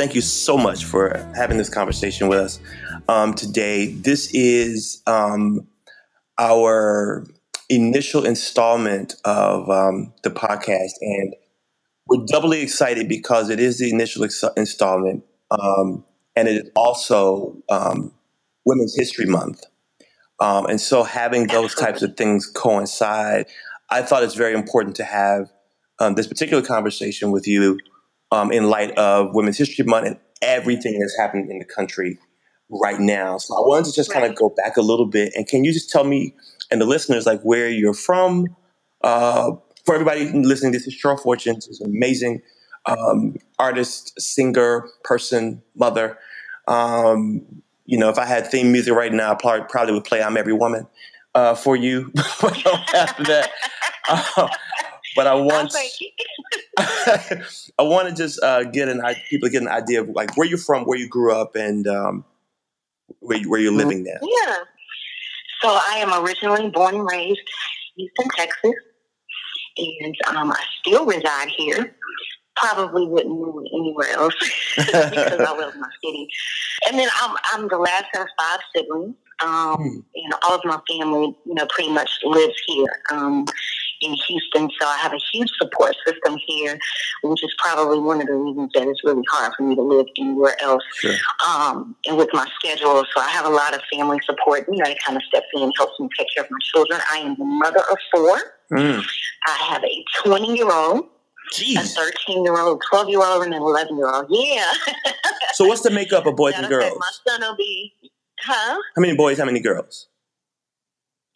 Thank you so much for having this conversation with us um, today. This is um, our initial installment of um, the podcast, and we're doubly excited because it is the initial ex- installment, um, and it is also um, Women's History Month. Um, and so, having those types of things coincide, I thought it's very important to have this particular conversation with you um, in light of Women's History Month and everything that's happening in the country right now. So I wanted to just kind of go back a little bit, and can you just tell me and the listeners like where you're from? Uh, for everybody listening, this is Cheryl Fortune. She's an amazing um, artist, singer, person, mother. Um, you know, if I had theme music right now, I probably, probably would play "I'm Every Woman" uh, for you. after that, uh, but I want I want to just uh, get an people get an idea of like where you're from, where you grew up, and um, where you, where you're living now. Yeah. So I am originally born and raised Houston, Texas, and um, I still reside here. Probably wouldn't move anywhere else because I love my city. And then I'm I'm the last of five siblings. Um, hmm. And all of my family, you know, pretty much lives here. Um, in Houston, so I have a huge support system here, which is probably one of the reasons that it's really hard for me to live anywhere else. Sure. Um, and with my schedule, so I have a lot of family support. You know, it kind of steps in and helps me take care of my children. I am the mother of four. Mm. I have a 20 year old. Jeez. A 13 year old, 12 year old, and an 11 year old. Yeah. so, what's the makeup of boys and girls? My son will be, huh? How many boys, how many girls?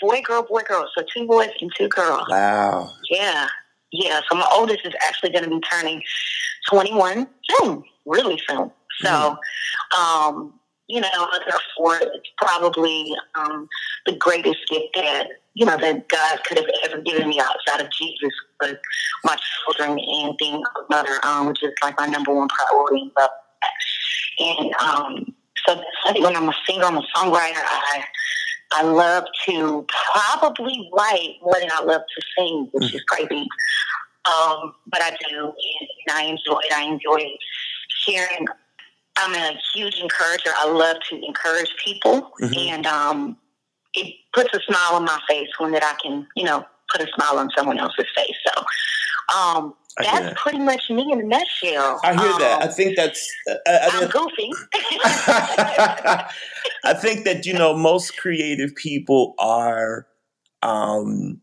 Boy, girl, boy, girl. So two boys and two girls. Wow. Yeah. Yeah. So my oldest is actually going to be turning 21 soon, really soon. So, mm. um, you know, therefore, it's probably um, the greatest gift that, you know, that God could have ever given me outside of Jesus for my children and being a mother, um, which is like my number one priority. But, and um, so when I'm a singer, I'm a songwriter, I I love to probably write more than I love to sing, which mm-hmm. is crazy. Um, but I do, and I enjoy it. I enjoy sharing. I'm a huge encourager. I love to encourage people, mm-hmm. and um, it puts a smile on my face when that I can, you know, put a smile on someone else's face. So um, that's that. pretty much me in a nutshell. I hear um, that. I think that's. Uh, I, am goofy. I think that you know most creative people are, um,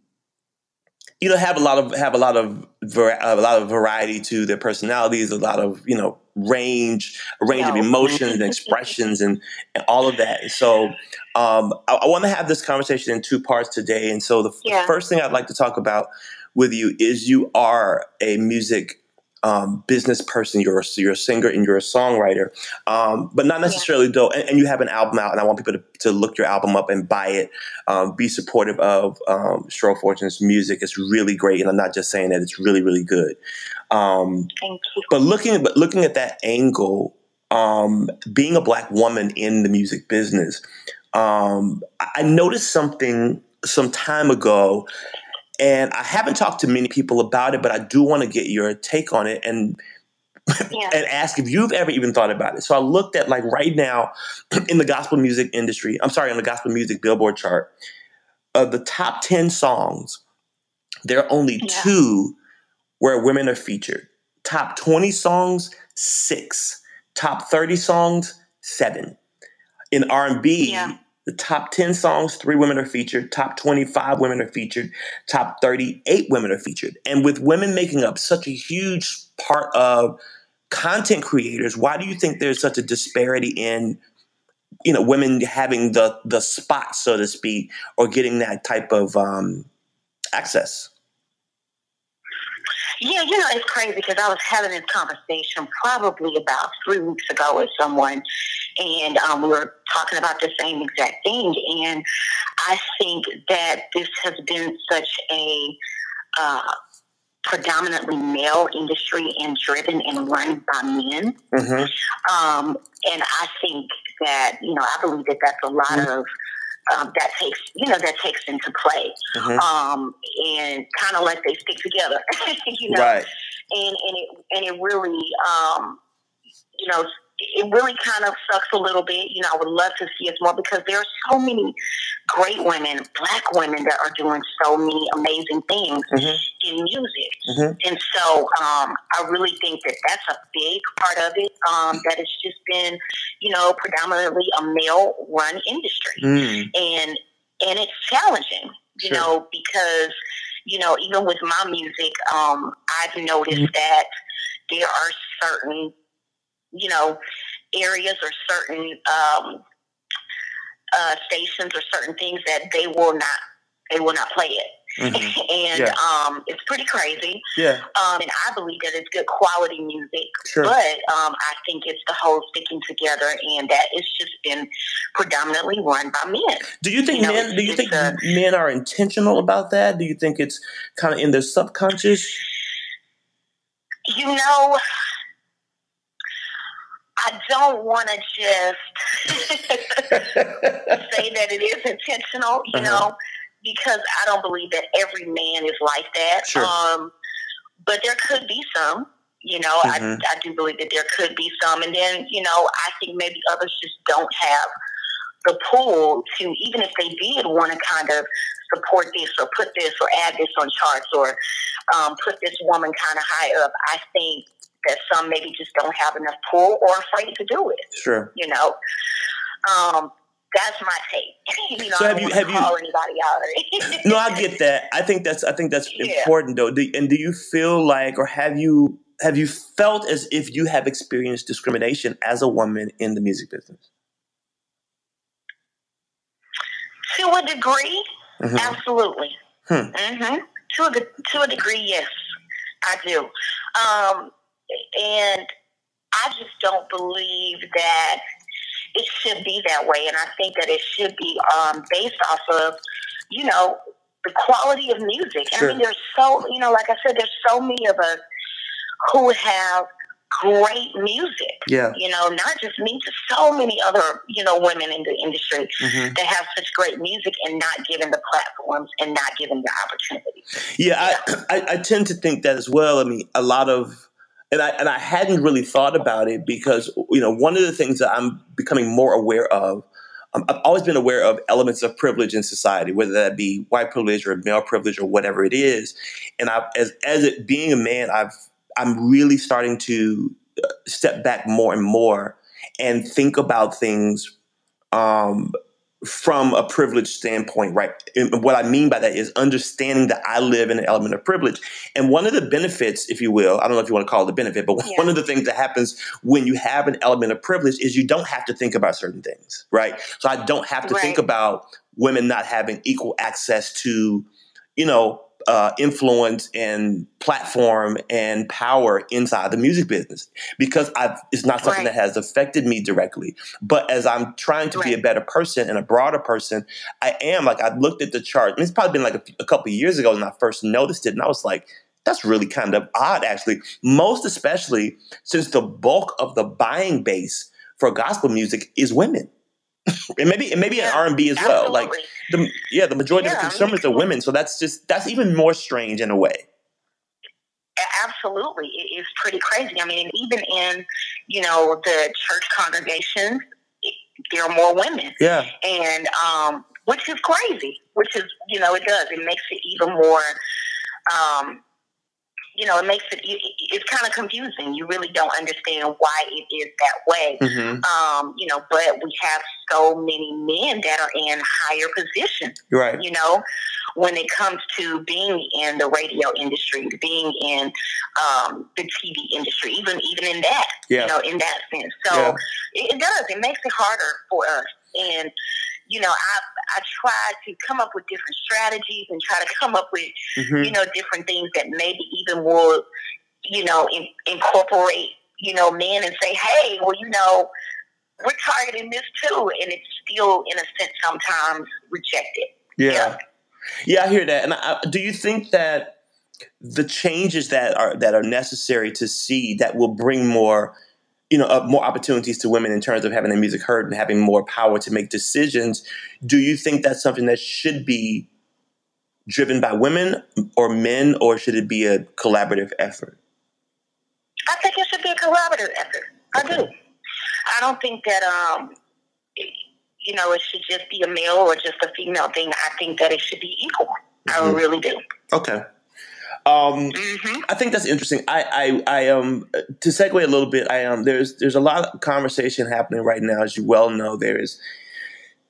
you know, have a lot of have a lot of a lot of variety to their personalities, a lot of you know range, a range no. of emotions and expressions, and, and all of that. And so, um, I, I want to have this conversation in two parts today. And so, the yeah. first thing I'd like to talk about with you is you are a music um, business person. You're a, you're a singer and you're a songwriter, um, but not necessarily yeah. though. And, and, you have an album out, and I want people to, to look your album up and buy it. Um, be supportive of um, Cheryl Fortune's music. It's really great, and I'm not just saying that. It's really really good. Um, Thank you. But looking but looking at that angle, um, being a black woman in the music business, um, I noticed something some time ago and I haven't talked to many people about it, but I do want to get your take on it and yeah. and ask if you've ever even thought about it. So I looked at like right now in the gospel music industry, I'm sorry, on the gospel music billboard chart, of the top 10 songs, there are only yeah. two where women are featured. Top 20 songs, six. Top 30 songs, seven. In R&B, yeah. The top 10 songs, three women are featured. Top 25 women are featured. Top 38 women are featured. And with women making up such a huge part of content creators, why do you think there's such a disparity in you know women having the the spot, so to speak, or getting that type of um, access? Yeah, you know, it's crazy because I was having this conversation probably about three weeks ago with someone, and um, we were talking about the same exact thing. And I think that this has been such a uh, predominantly male industry and driven and run by men. Mm-hmm. Um, and I think that, you know, I believe that that's a lot mm-hmm. of um, that takes you know that takes into play, mm-hmm. um, and kind of like they stick together, you know. Right. And and it and it really um, you know, it really kind of sucks a little bit. You know, I would love to see us more because there are so many great women, black women that are doing so many amazing things mm-hmm. in music. Mm-hmm. And so um, I really think that that's a big part of it. Um, that it's just been, you know, predominantly a male run industry. Mm. And and it's challenging, you sure. know, because, you know, even with my music, um, I've noticed mm-hmm. that there are certain you know, areas or certain um, uh, stations or certain things that they will not they will not play it. Mm-hmm. and yeah. um, it's pretty crazy. Yeah. Um, and I believe that it's good quality music. Sure. But um, I think it's the whole sticking together, and that it's just been predominantly run by men. Do you think you know, men? Do you think a, men are intentional about that? Do you think it's kind of in their subconscious? You know, I don't want to just say that it is intentional, you uh-huh. know, because I don't believe that every man is like that. Sure. Um, but there could be some, you know, mm-hmm. I, I do believe that there could be some. And then, you know, I think maybe others just don't have the pull to, even if they did want to kind of support this or put this or add this on charts or um, put this woman kind of high up, I think that some maybe just don't have enough pull or afraid to do it. Sure. You know, um, that's my take. you know, so have you have call you, anybody out? no, I get that. I think that's I think that's yeah. important though. Do, and do you feel like, or have you have you felt as if you have experienced discrimination as a woman in the music business? To a degree, mm-hmm. absolutely. Hmm. Mm-hmm. To a to a degree, yes, I do. Um, and I just don't believe that it should be that way. And I think that it should be um, based off of, you know, the quality of music. Sure. I mean, there's so, you know, like I said, there's so many of us who have great music. Yeah. You know, not just me, just so many other, you know, women in the industry mm-hmm. that have such great music and not given the platforms and not given the opportunity. Yeah, yeah. I, I, I tend to think that as well. I mean, a lot of and I and I hadn't really thought about it because you know one of the things that I'm becoming more aware of. Um, I've always been aware of elements of privilege in society, whether that be white privilege or male privilege or whatever it is. And I, as as it being a man, I've I'm really starting to uh, step back more and more and think about things um, from a privileged standpoint, right? And what I mean by that is understanding that I live in an element of privilege. And one of the benefits, if you will, I don't know if you want to call it a benefit, but yeah. one of the things that happens when you have an element of privilege is you don't have to think about certain things, right? So I don't have to right. think about women not having equal access to, you know, uh, influence and platform and power inside the music business because I've, it's not something right. that has affected me directly. But as I'm trying to right. be a better person and a broader person, I am like I looked at the chart. and it's probably been like a, a couple years ago when I first noticed it, and I was like, that's really kind of odd, actually. Most especially since the bulk of the buying base for gospel music is women and maybe and maybe yeah, R and B as absolutely. well. Like the yeah, the majority yeah, of the consumers are women, so that's just that's even more strange in a way. Absolutely, it is pretty crazy. I mean, even in you know the church congregations, there are more women. Yeah, and um, which is crazy. Which is you know it does it makes it even more. Um, you know, it makes it, it's kind of confusing. You really don't understand why it is that way. Mm-hmm. Um, you know, but we have so many men that are in higher positions. Right. You know, when it comes to being in the radio industry, being in um, the TV industry, even even in that, yeah. you know, in that sense. So yeah. it, it does. It makes it harder for us. And you know, I I try to come up with different strategies and try to come up with, mm-hmm. you know, different things that maybe even will, you know, in, incorporate, you know, men and say, hey, well, you know, we're targeting this too, and it's still, in a sense, sometimes rejected. Yeah, yeah, yeah I hear that. And I, do you think that the changes that are that are necessary to see that will bring more you know, uh, more opportunities to women in terms of having their music heard and having more power to make decisions. Do you think that's something that should be driven by women or men, or should it be a collaborative effort? I think it should be a collaborative effort. I do. I don't think that um, it, you know, it should just be a male or just a female thing. I think that it should be equal. Mm-hmm. I really do. Okay. Um, mm-hmm. I think that's interesting. I, I, I, um, to segue a little bit, I um, there's, there's a lot of conversation happening right now, as you well know. There is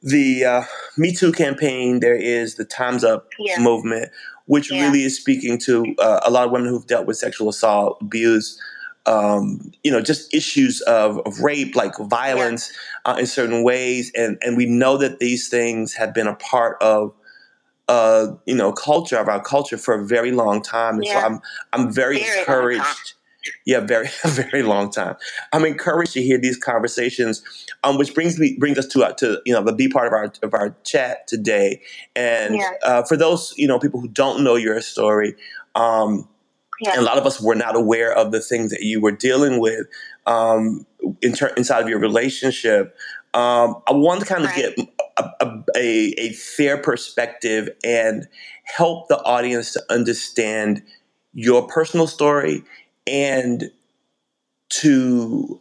the uh, Me Too campaign. There is the Times Up yeah. movement, which yeah. really is speaking to uh, a lot of women who've dealt with sexual assault, abuse, um, you know, just issues of, of rape, like violence yeah. uh, in certain ways, and and we know that these things have been a part of, uh, you know, culture of our culture for a very long time, and yeah. so I'm I'm very, very encouraged. Yeah, very very long time. I'm encouraged to hear these conversations, um, which brings me brings us to uh, to you know the B part of our of our chat today. And yeah. uh, for those you know people who don't know your story, um, yeah. And a lot of us were not aware of the things that you were dealing with um, in ter- inside of your relationship. Um, I want to kind of right. get a, a, a, fair perspective and help the audience to understand your personal story and to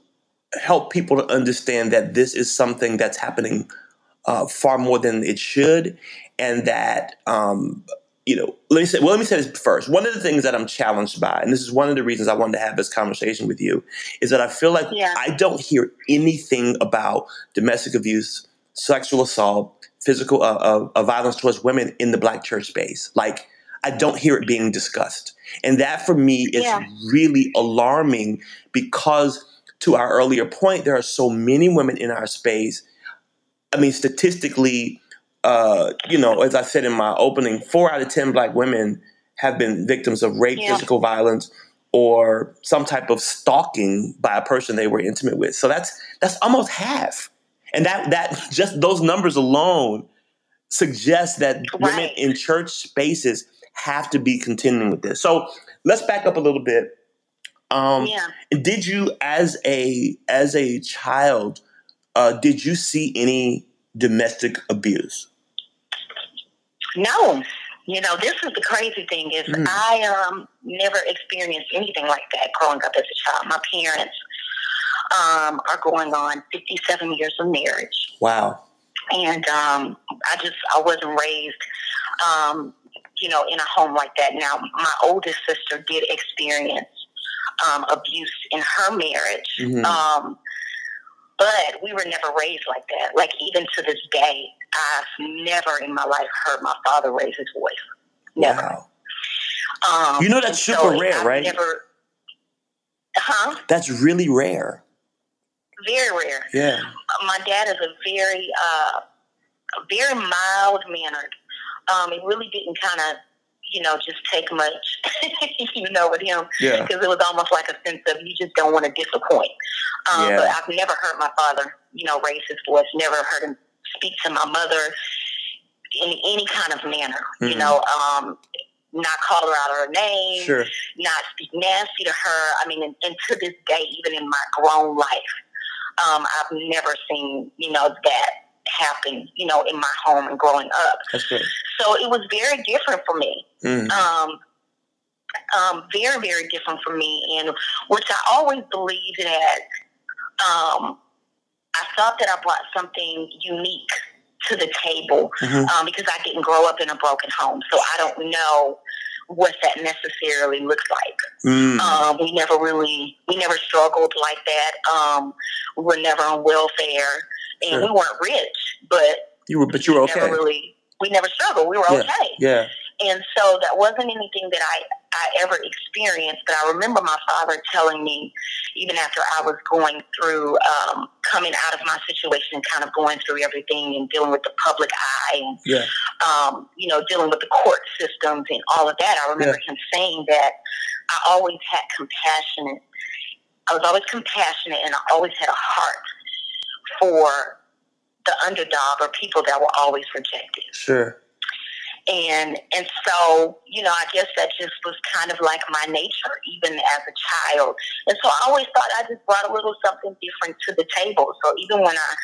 help people to understand that this is something that's happening uh, far more than it should, and that um, you know, let me say, well, let me say this first. One of the things that I'm challenged by, and this is one of the reasons I wanted to have this conversation with you, is that I feel like yeah. I don't hear anything about domestic abuse, sexual assault, physical uh, uh, uh, violence towards women in the black church space. Like, I don't hear it being discussed. And that for me is yeah. really alarming because, to our earlier point, there are so many women in our space. I mean, statistically, uh, you know, as I said in my opening, four out of 10 black women have been victims of rape, yeah. physical violence, or some type of stalking by a person they were intimate with. So that's that's almost half. And that that just those numbers alone suggest that right. women in church spaces have to be contending with this. So let's back up a little bit. Um, yeah. Did you, as a as a child, uh, did you see any domestic abuse? No. You know, this is the crazy thing is mm. I um never experienced anything like that growing up as a child. My parents um, are going on 57 years of marriage. Wow. And um, I just, I wasn't raised, um, you know, in a home like that. Now, my oldest sister did experience um, abuse in her marriage. Mm-hmm. Um, but we were never raised like that. Like even to this day, I've never in my life heard my father raise his voice. Never. Wow. Um, you know that's super so rare, right? Never. Huh? That's really rare. Very rare. Yeah. My dad is a very, uh, very mild mannered. Um, he really didn't kind of you know, just take much, you know, with him. Yeah. Because it was almost like a sense of you just don't want to disappoint. Um, yeah. But I've never heard my father, you know, raise his voice, never heard him speak to my mother in any kind of manner, mm-hmm. you know, um, not call her out her name, sure. not speak nasty to her. I mean, and, and to this day, even in my grown life, um, I've never seen, you know, that happen, you know, in my home and growing up. That's good. So it was very different for me. Mm. Um, um, very, very different for me, and which I always believed that um, I thought that I brought something unique to the table mm-hmm. um, because I didn't grow up in a broken home, so I don't know what that necessarily looks like. Mm. Um, we never really, we never struggled like that. Um, we were never on welfare, and sure. we weren't rich, but you were, but you were okay. Really, we never struggled. We were yeah. okay. Yeah. And so that wasn't anything that I, I ever experienced. But I remember my father telling me, even after I was going through, um, coming out of my situation and kind of going through everything and dealing with the public eye and, yeah. um, you know, dealing with the court systems and all of that. I remember yeah. him saying that I always had compassionate. I was always compassionate and I always had a heart for the underdog or people that were always rejected. Sure. And and so, you know, I guess that just was kind of like my nature, even as a child. And so I always thought I just brought a little something different to the table. So even when I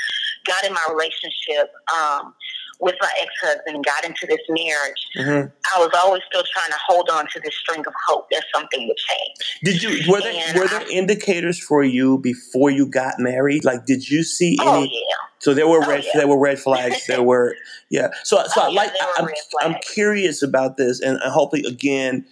got in my relationship um, with my ex husband got into this marriage, mm-hmm. I was always still trying to hold on to this string of hope that something would change. Did you were there and were there I, indicators for you before you got married? Like, did you see oh, any? Yeah. So there were oh, red yeah. there were red flags. there were yeah. So so oh, I like yeah, I'm, I'm curious about this, and hopefully again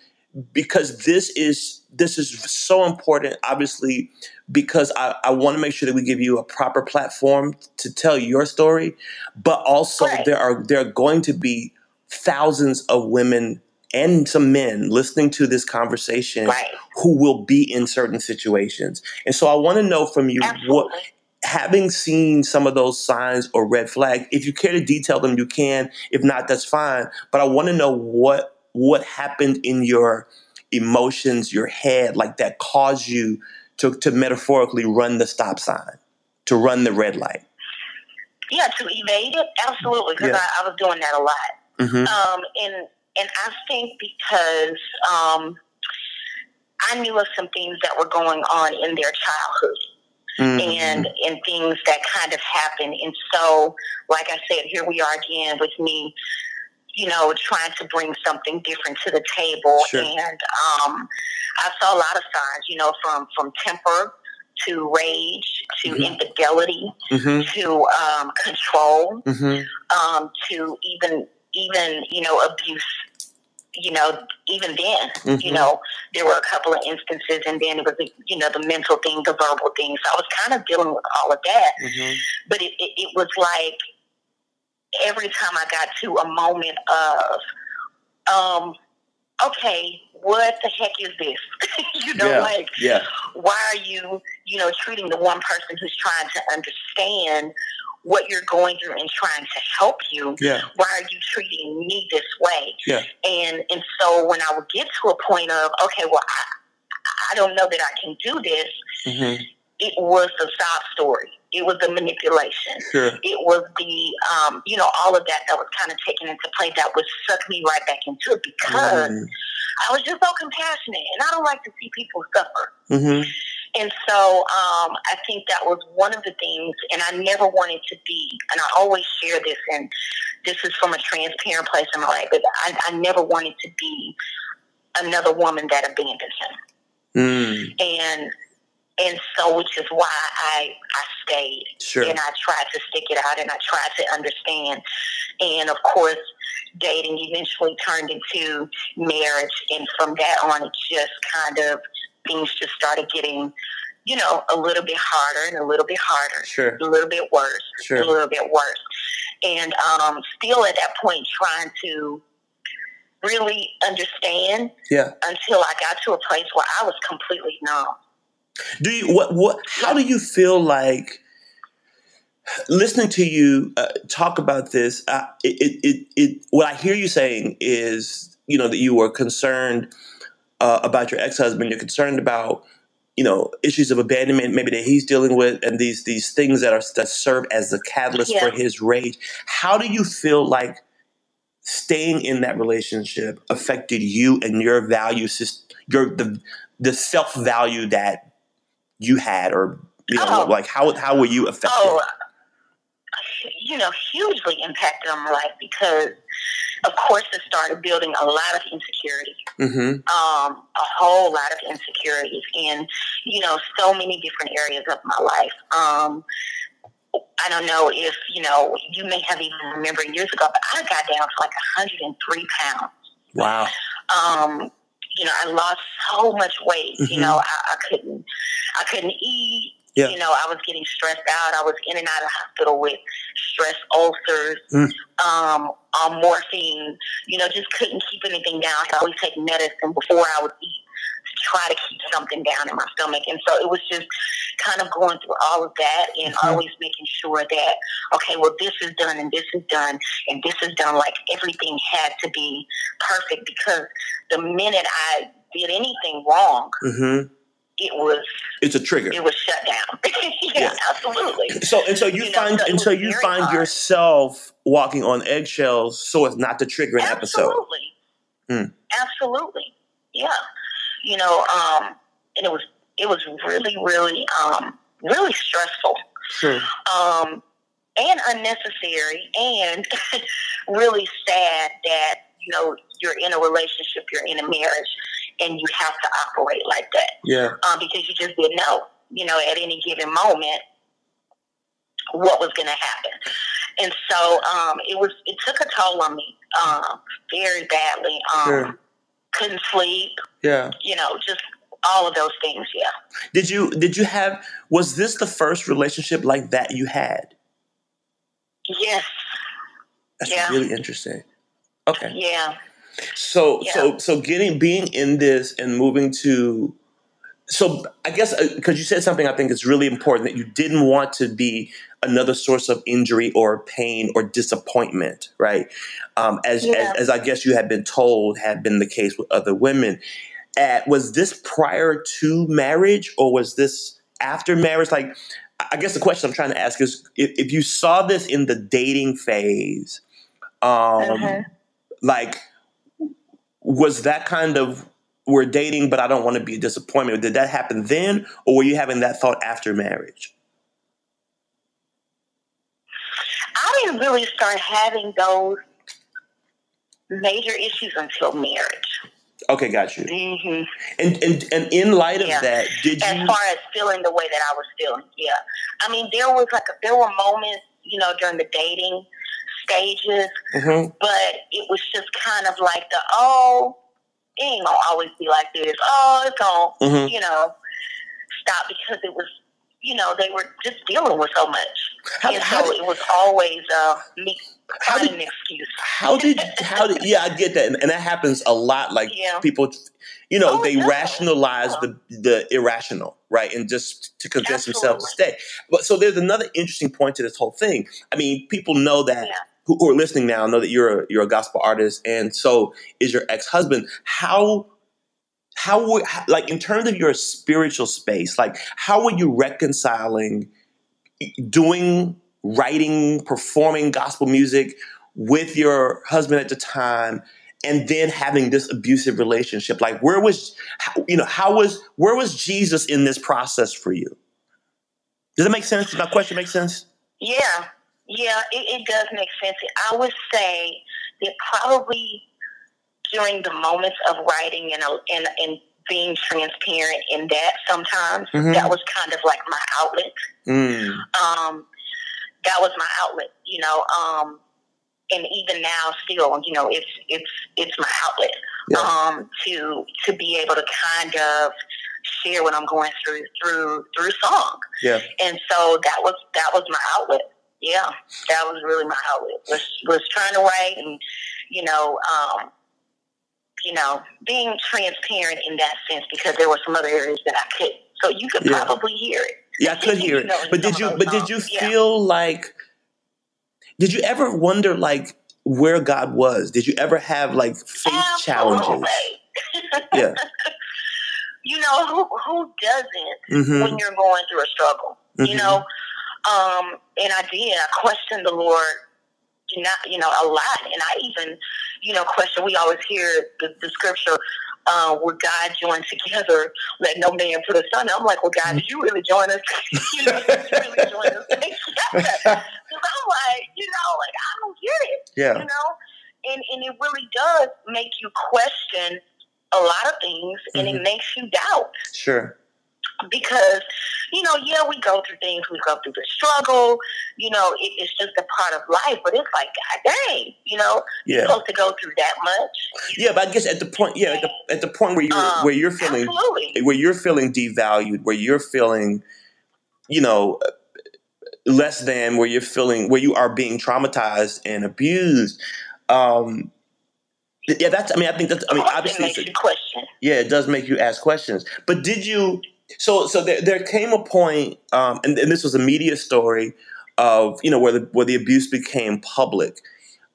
because this is this is so important obviously because i, I want to make sure that we give you a proper platform to tell your story but also right. there are there are going to be thousands of women and some men listening to this conversation right. who will be in certain situations and so i want to know from you Absolutely. what having seen some of those signs or red flags if you care to detail them you can if not that's fine but i want to know what what happened in your emotions, your head, like that caused you to, to metaphorically run the stop sign, to run the red light? Yeah, to evade it, absolutely, because yeah. I, I, was doing that a lot. Mm-hmm. Um, and and I think because um, I knew of some things that were going on in their childhood. Mm-hmm. And and things that kind of happened, and so, like I said, here we are again with me you know, trying to bring something different to the table. Sure. And um, I saw a lot of signs, you know, from from temper to rage to mm-hmm. infidelity mm-hmm. to um, control mm-hmm. um, to even even you know abuse. You know, even then, you mm-hmm. know, there were a couple of instances, and then it was, you know, the mental thing, the verbal thing. So I was kind of dealing with all of that. Mm-hmm. But it, it, it was like every time I got to a moment of, um, okay, what the heck is this? you know, yeah, like, yeah. why are you, you know, treating the one person who's trying to understand what you're going through and trying to help you? Yeah. Why are you treating me this way? Yeah. And and so when I would get to a point of, okay, well, I, I don't know that I can do this. Mm-hmm. It was the sob story it was the manipulation. Sure. It was the, um, you know, all of that that was kind of taken into play that would suck me right back into it because mm. I was just so compassionate and I don't like to see people suffer. Mm-hmm. And so um, I think that was one of the things, and I never wanted to be, and I always share this, and this is from a transparent place in my life, but I, I never wanted to be another woman that abandoned him. Mm. And and so which is why I I stayed. Sure. and I tried to stick it out and I tried to understand. And of course dating eventually turned into marriage. And from that on it just kind of things just started getting you know a little bit harder and a little bit harder. Sure. a little bit worse. Sure. a little bit worse. And um, still at that point trying to really understand yeah. until I got to a place where I was completely numb do you what what? How do you feel like listening to you uh, talk about this? Uh, it, it, it, what I hear you saying is, you know, that you were concerned uh, about your ex husband. You're concerned about you know issues of abandonment maybe that he's dealing with and these these things that are that serve as the catalyst yeah. for his rage how do you feel like staying in that relationship affected you and your value system your the the self value that you had, or you know, oh. like how how were you affected? Oh, you know, hugely impacted on my life because, of course, it started building a lot of insecurity, mm-hmm. um, a whole lot of insecurities in you know so many different areas of my life. Um, I don't know if you know you may have even remembered years ago, but I got down to like 103 pounds. Wow. Um, you know, I lost so much weight. Mm-hmm. You know, I, I couldn't, I couldn't eat. Yeah. You know, I was getting stressed out. I was in and out of hospital with stress ulcers, mm. um, on morphine. You know, just couldn't keep anything down. I always take medicine before I would eat try to keep something down in my stomach. And so it was just kind of going through all of that and mm-hmm. always making sure that, okay, well, this is done and this is done and this is done. Like everything had to be perfect because the minute I did anything wrong, mm-hmm. it was it's a trigger. It was shut down. yeah, yeah, absolutely. So and so you, you find know, so and so you find hard. yourself walking on eggshells so as not to trigger an absolutely. episode. Mm. Absolutely. Yeah. You know, um, and it was it was really, really, um, really stressful. Sure. Um, and unnecessary and really sad that you know you're in a relationship, you're in a marriage, and you have to operate like that. Yeah. Um, because you just didn't know, you know, at any given moment what was going to happen. And so um, it was. It took a toll on me um, very badly. Um, Sure. Couldn't sleep. Yeah. You know, just all of those things. Yeah. Did you did you have was this the first relationship like that you had? Yes. That's Yeah. really interesting. Okay. Yeah. So Yeah. so so getting being in this and moving to so I guess uh, because you said something I think is really important that you didn't want to be another source of injury or pain or disappointment, right? Um, as, Yeah. as as I guess you had been told had been the case with other women. At, was this prior to marriage or was this after marriage? Like, I guess the question I'm trying to ask is if, if you saw this in the dating phase, um, Mhm. like was that kind of we're dating but i don't want to be a disappointment did that happen then or were you having that thought after marriage I didn't really start having those major issues until marriage. okay got you hmm and and, and in light of Yeah. that did As you far as feeling the way that I was feeling, yeah. I mean, there was like there were moments, you know, during the dating stages, Mhm. but it was just kind of like the oh, it ain't gonna always be like this. Oh, it's gonna, Mhm. you know, stop because it was, you know, they were just dealing with so much, how, and how so did, it was always uh, me how did an excuse. how did how did yeah i get that and, and that happens a lot like Yeah. people you know Oh, they does. rationalize Yeah. the the irrational right and just to convince themselves to stay but so there's another interesting point to this whole thing i mean people know that Yeah. who, who are listening now know that you're a, you're a gospel artist and so is your ex-husband how how would like in terms of your spiritual space like how were you reconciling doing writing performing gospel music with your husband at the time and then having this abusive relationship? Like where was you know how was where was jesus in this process for you? Does that make sense? Does my question make sense? Yeah, yeah, it, it does make sense. I would say that probably during the moments of writing and and, and being transparent in that sometimes Mhm. that was kind of like my outlet. mm, Um, that was my outlet, you know. Um, and even now, still, you know, it's it's it's my outlet yeah um, to to be able to kind of share what I'm going through through through song yeah and so that was that was my outlet. Yeah, that was really my outlet. Was was trying to write and you know, um, you know, being transparent in that sense because there were some other areas that I could. So you could Yeah. probably hear it. yeah i could hear You it but did you but did you songs, yeah. feel like did you ever wonder like where god was did you ever have like faith challenges yeah You know who who doesn't hmm when you're going through a struggle. You Mhm. know, um, and I did. I questioned the Lord, not you know, a lot, and I even, you know, question. We always hear the, the scripture. Uh, where God joined together, let no man put us under. I'm like, well, God, did you really join us? you know, did you really join us together? Because I'm like, you know, like I don't get it yeah you know and and it really does make you question a lot of things and Mhm. it makes you doubt sure because you know yeah we go through things we go through the struggle you know it, it's just a part of life but it's like god dang you know you're supposed to go through that much yeah but i guess at the point yeah at the, at the point where you're Um, where you're feeling absolutely where you're feeling devalued, where you're feeling, you know, less than, where you're feeling, where you are being traumatized and abused. Um, yeah, that's. I mean, I think that's. I mean, obviously, it it's makes a- you question yeah, it does make you ask questions. But did you? So, so there, there came a point, um, and, and this was a media story of you know where the where the abuse became public.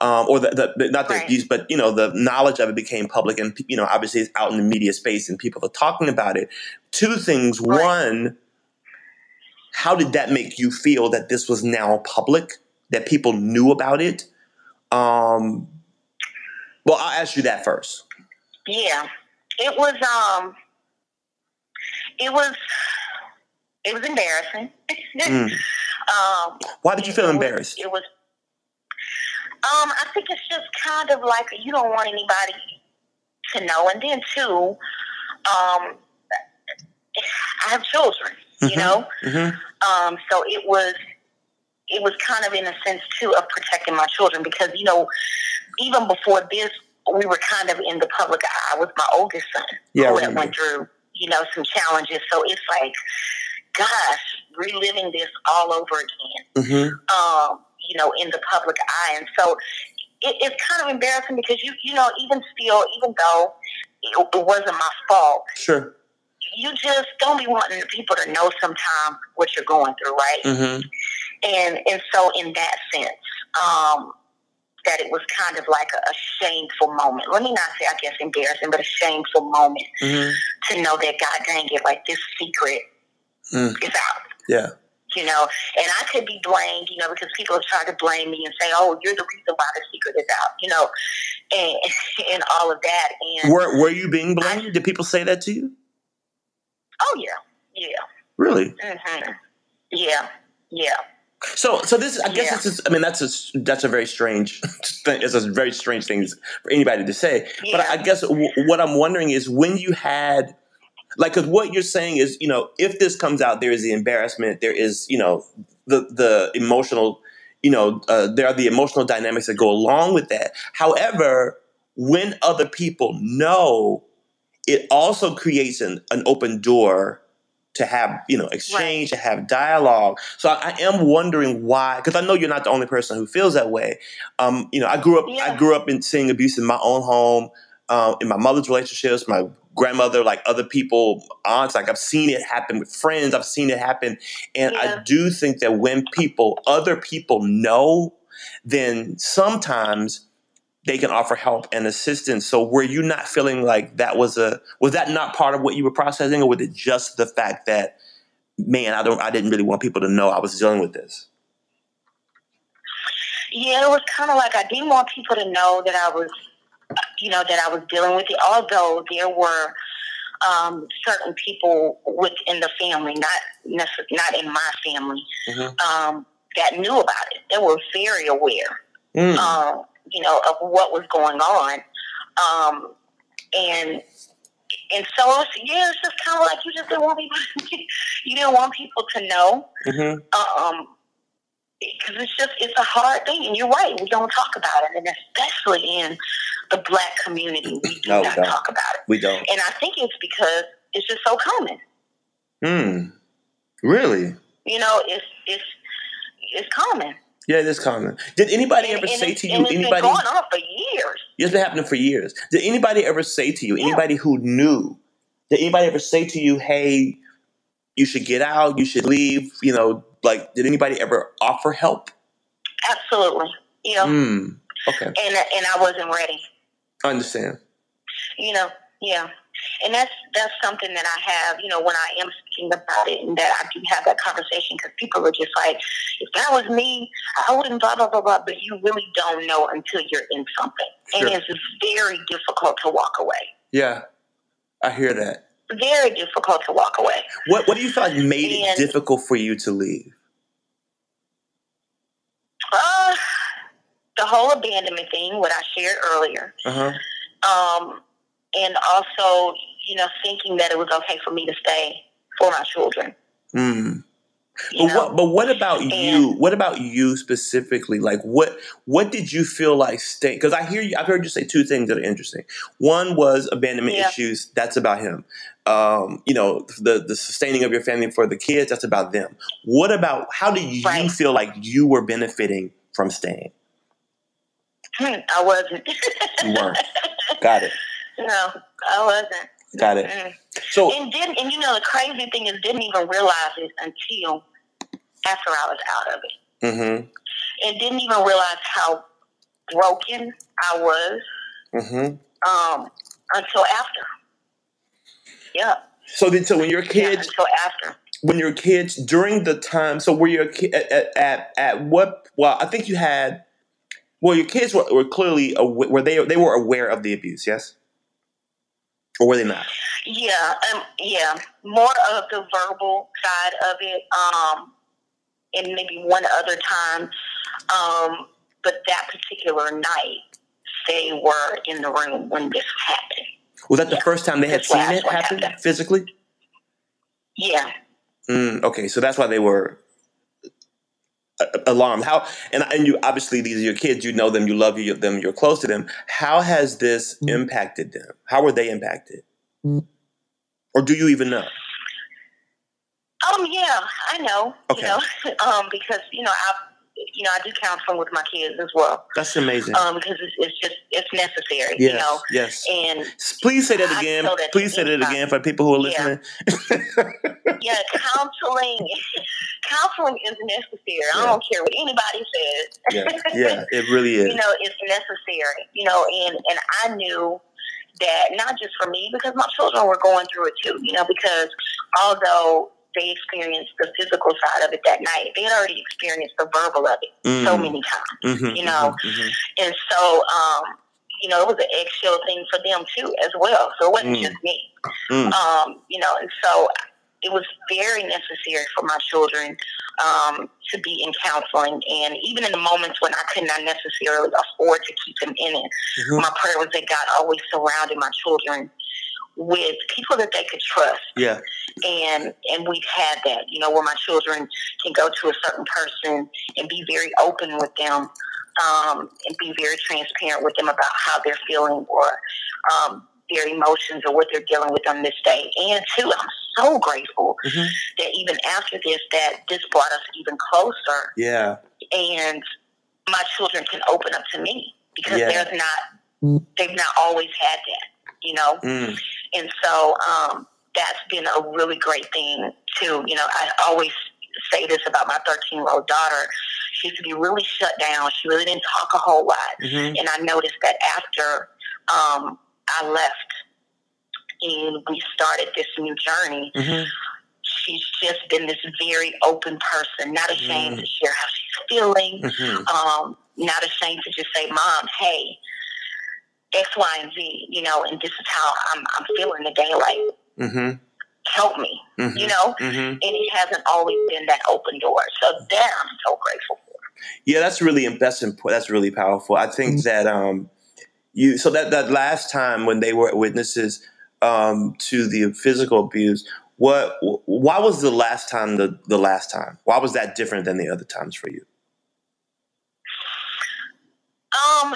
Um, or the, the, not the Right. abuse, but you know the knowledge of it became public, and you know obviously it's out in the media space, and people are talking about it. Two things: Right. one, how did that make you feel that this was now public, that people knew about it? Um, well, I'll ask you that first. yeah it was um it was it was embarrassing Mm, Um, Why did you feel it was- embarrassed? It was. Um, I think it's just kind of like you don't want anybody to know, and then too, um, I have children, you Mhm. know, hmm um, so it was it was kind of in a sense too of protecting my children because you know even before this we were kind of in the public eye with my oldest son Yeah, who had went through you know some challenges so it's like gosh reliving this all over again hmm um, you know, in the public eye. And so it, it's kind of embarrassing because you, you know, even still, even though it, it wasn't my fault, Sure. you just don't be wanting the people to know sometimes what you're going through, right? hmm And and so in that sense, um, that it was kind of like a, a shameful moment. Let me not say, I guess, embarrassing, but a shameful moment hmm to know that God dang it, like this secret Mm. is out. Yeah. you know, and I could be blamed, you know, because people have tried to blame me and say, "Oh, you're the reason why the secret is out," you know, and and all of that. And Were Were you being blamed? Did people say that to you? oh yeah, yeah, Really? hmm yeah, yeah, So, so this, I guess Yeah. this is. I mean, that's a that's a very strange thing. It's a very strange thing for anybody to say. But I Yeah. guess w- what I'm wondering is when you had, like, because what you're saying is, you know, if this comes out, there is the embarrassment. There is, you know, the the emotional, you know, uh, there are the emotional dynamics that go along with that. However, when other people know, it also creates an, an open door to have you know exchange to have dialogue. So i, I am wondering why because i know you're not the only person who feels that way. Um, you know i grew up i grew up in seeing abuse in my own home um, in my mother's relationships my grandmother like other people aunts like i've seen it happen with friends i've seen it happen. And i do think that when people other people know then sometimes they can offer help and assistance. So were you not feeling like that was a was that not part of what you were processing, or was it just the fact that man, I don't I didn't really want people to know I was dealing with this? yeah. It was kind of like I didn't want people to know that I was, you know, that I was dealing with it. Although there were um, certain people within the family, not necessarily not in my family, Mhm. um, that knew about it. They were very aware. Mm. um, you know, of what was going on. Um, and and so it's, yeah, it's just kind of like you just didn't want people, you didn't want people to know, Mhm. um, because it's just it's a hard thing. And you're right, we don't talk about it, and especially in the black community, we do No, not don't. talk about it. We don't. And I think it's because it's just so common. Hmm. Really? You know, it's it's it's common. Yeah, it is common. Did anybody And- ever and say to you? and it's Anybody? been going on for years. It's been happening for years. Did anybody ever say to you? Yeah. Anybody who knew? Did anybody ever say to you, "Hey, you should get out. You should leave"? You know, like, did anybody ever offer help? Absolutely. Yeah. Hmm. Okay, and and I wasn't ready. I understand. You know, yeah, and that's that's something that I have. You know, when I am speaking about it, and that I do have that conversation because people are just like, if that was me, I wouldn't blah blah blah blah. But you really don't know until you're in something, Sure. and it's very difficult to walk away. Yeah, I hear that. Very difficult to walk away. What What do you feel like made it difficult for you to leave? Uh, the whole abandonment thing, what I shared earlier, Uh huh. um, and also, you know, thinking that it was okay for me to stay for my children. Hmm. You But know, what? But what about you? What about you specifically? Like, what? What did you feel like staying? Because I hear you. I've heard you say two things that are interesting. One was abandonment Yeah. issues. That's about him. Um, you know, the the sustaining of your family for the kids. That's about them. What about? How do you Right. feel like you were benefiting from staying? I wasn't. You weren't. Got it. No, I wasn't. Got it. Mm. So. And didn't and you know the crazy thing is didn't even realize it until after I was out of it. Mm-hmm. And didn't even realize how broken I was Mm-hmm. um, until after. Yeah. So then, so when your yeah, kids, until after. when your kids during the time, so were your ki- at, at at at what? Well, I think you had. Well, your kids were, were clearly awa- were they they were aware of the abuse, yes, or were they not? Yeah, um, yeah. More of the verbal side of it. Um, and maybe one other time. Um, but that particular night, they were in the room when this happened. Was that the first time they had seen it happen happened. physically? Yeah. Mm, okay, so that's why they were alarmed. How and and you obviously these are your kids. You know them. You love you, them. You're close to them. How has this mm. impacted them? How were they impacted? Mm. Or do you even know? Um. Yeah, I know. Okay. You know, um, because you know I you know, I do counseling with my kids as well. That's amazing. Um, because it's, it's just it's necessary. Yes, you know. Yes. And please say that again. That please say that again for people who are listening. Yeah, yeah counseling. counseling is necessary. Yeah. I don't care what anybody says. yeah, yeah, it really is. you know, it's necessary. You know, and and I knew that not just for me because my children were going through it too. You know, because although they experienced the physical side of it that night. They had already experienced the verbal of it mm. so many times, mm-hmm, you know. Mm-hmm, mm-hmm. And so, um, you know, it was an eggshell thing for them too, as well. So it wasn't mm. just me, mm. um, you know. And so it was very necessary for my children um, to be in counseling. And even in the moments when I could not necessarily afford to keep them in it, mm-hmm. my prayer was that God always surrounded my children with people that they could trust. Yeah. And and we've had that, you know, where my children can go to a certain person and be very open with them, um, and be very transparent with them about how they're feeling or um, their emotions or what they're dealing with on this day. And two, I'm so grateful mm-hmm. that even after this, that this brought us even closer. Yeah. And my children can open up to me because yeah. there's not they've not always had that, you know. Mm. And so um, that's been a really great thing too. You know, I always say this about my 13 year old daughter. She used to be really shut down. She really didn't talk a whole lot. Mm-hmm. And I noticed that after um, I left and we started this new journey, mm-hmm. she's just been this very open person, not ashamed mm-hmm. to share how she's feeling, mm-hmm. um, not ashamed to just say, Mom, hey, X, Y, and Z, you know, and this is how I'm, I'm feeling today. Like, mm-hmm. help me, mm-hmm. you know? Mm-hmm. And it hasn't always been that open door. So that I'm so grateful for. Yeah, that's really that's important. that's really powerful. I think mm-hmm. that um, you so that that last time when they were witnesses um, to the physical abuse, what why was the last time the the last time? Why was that different than the other times for you? Um,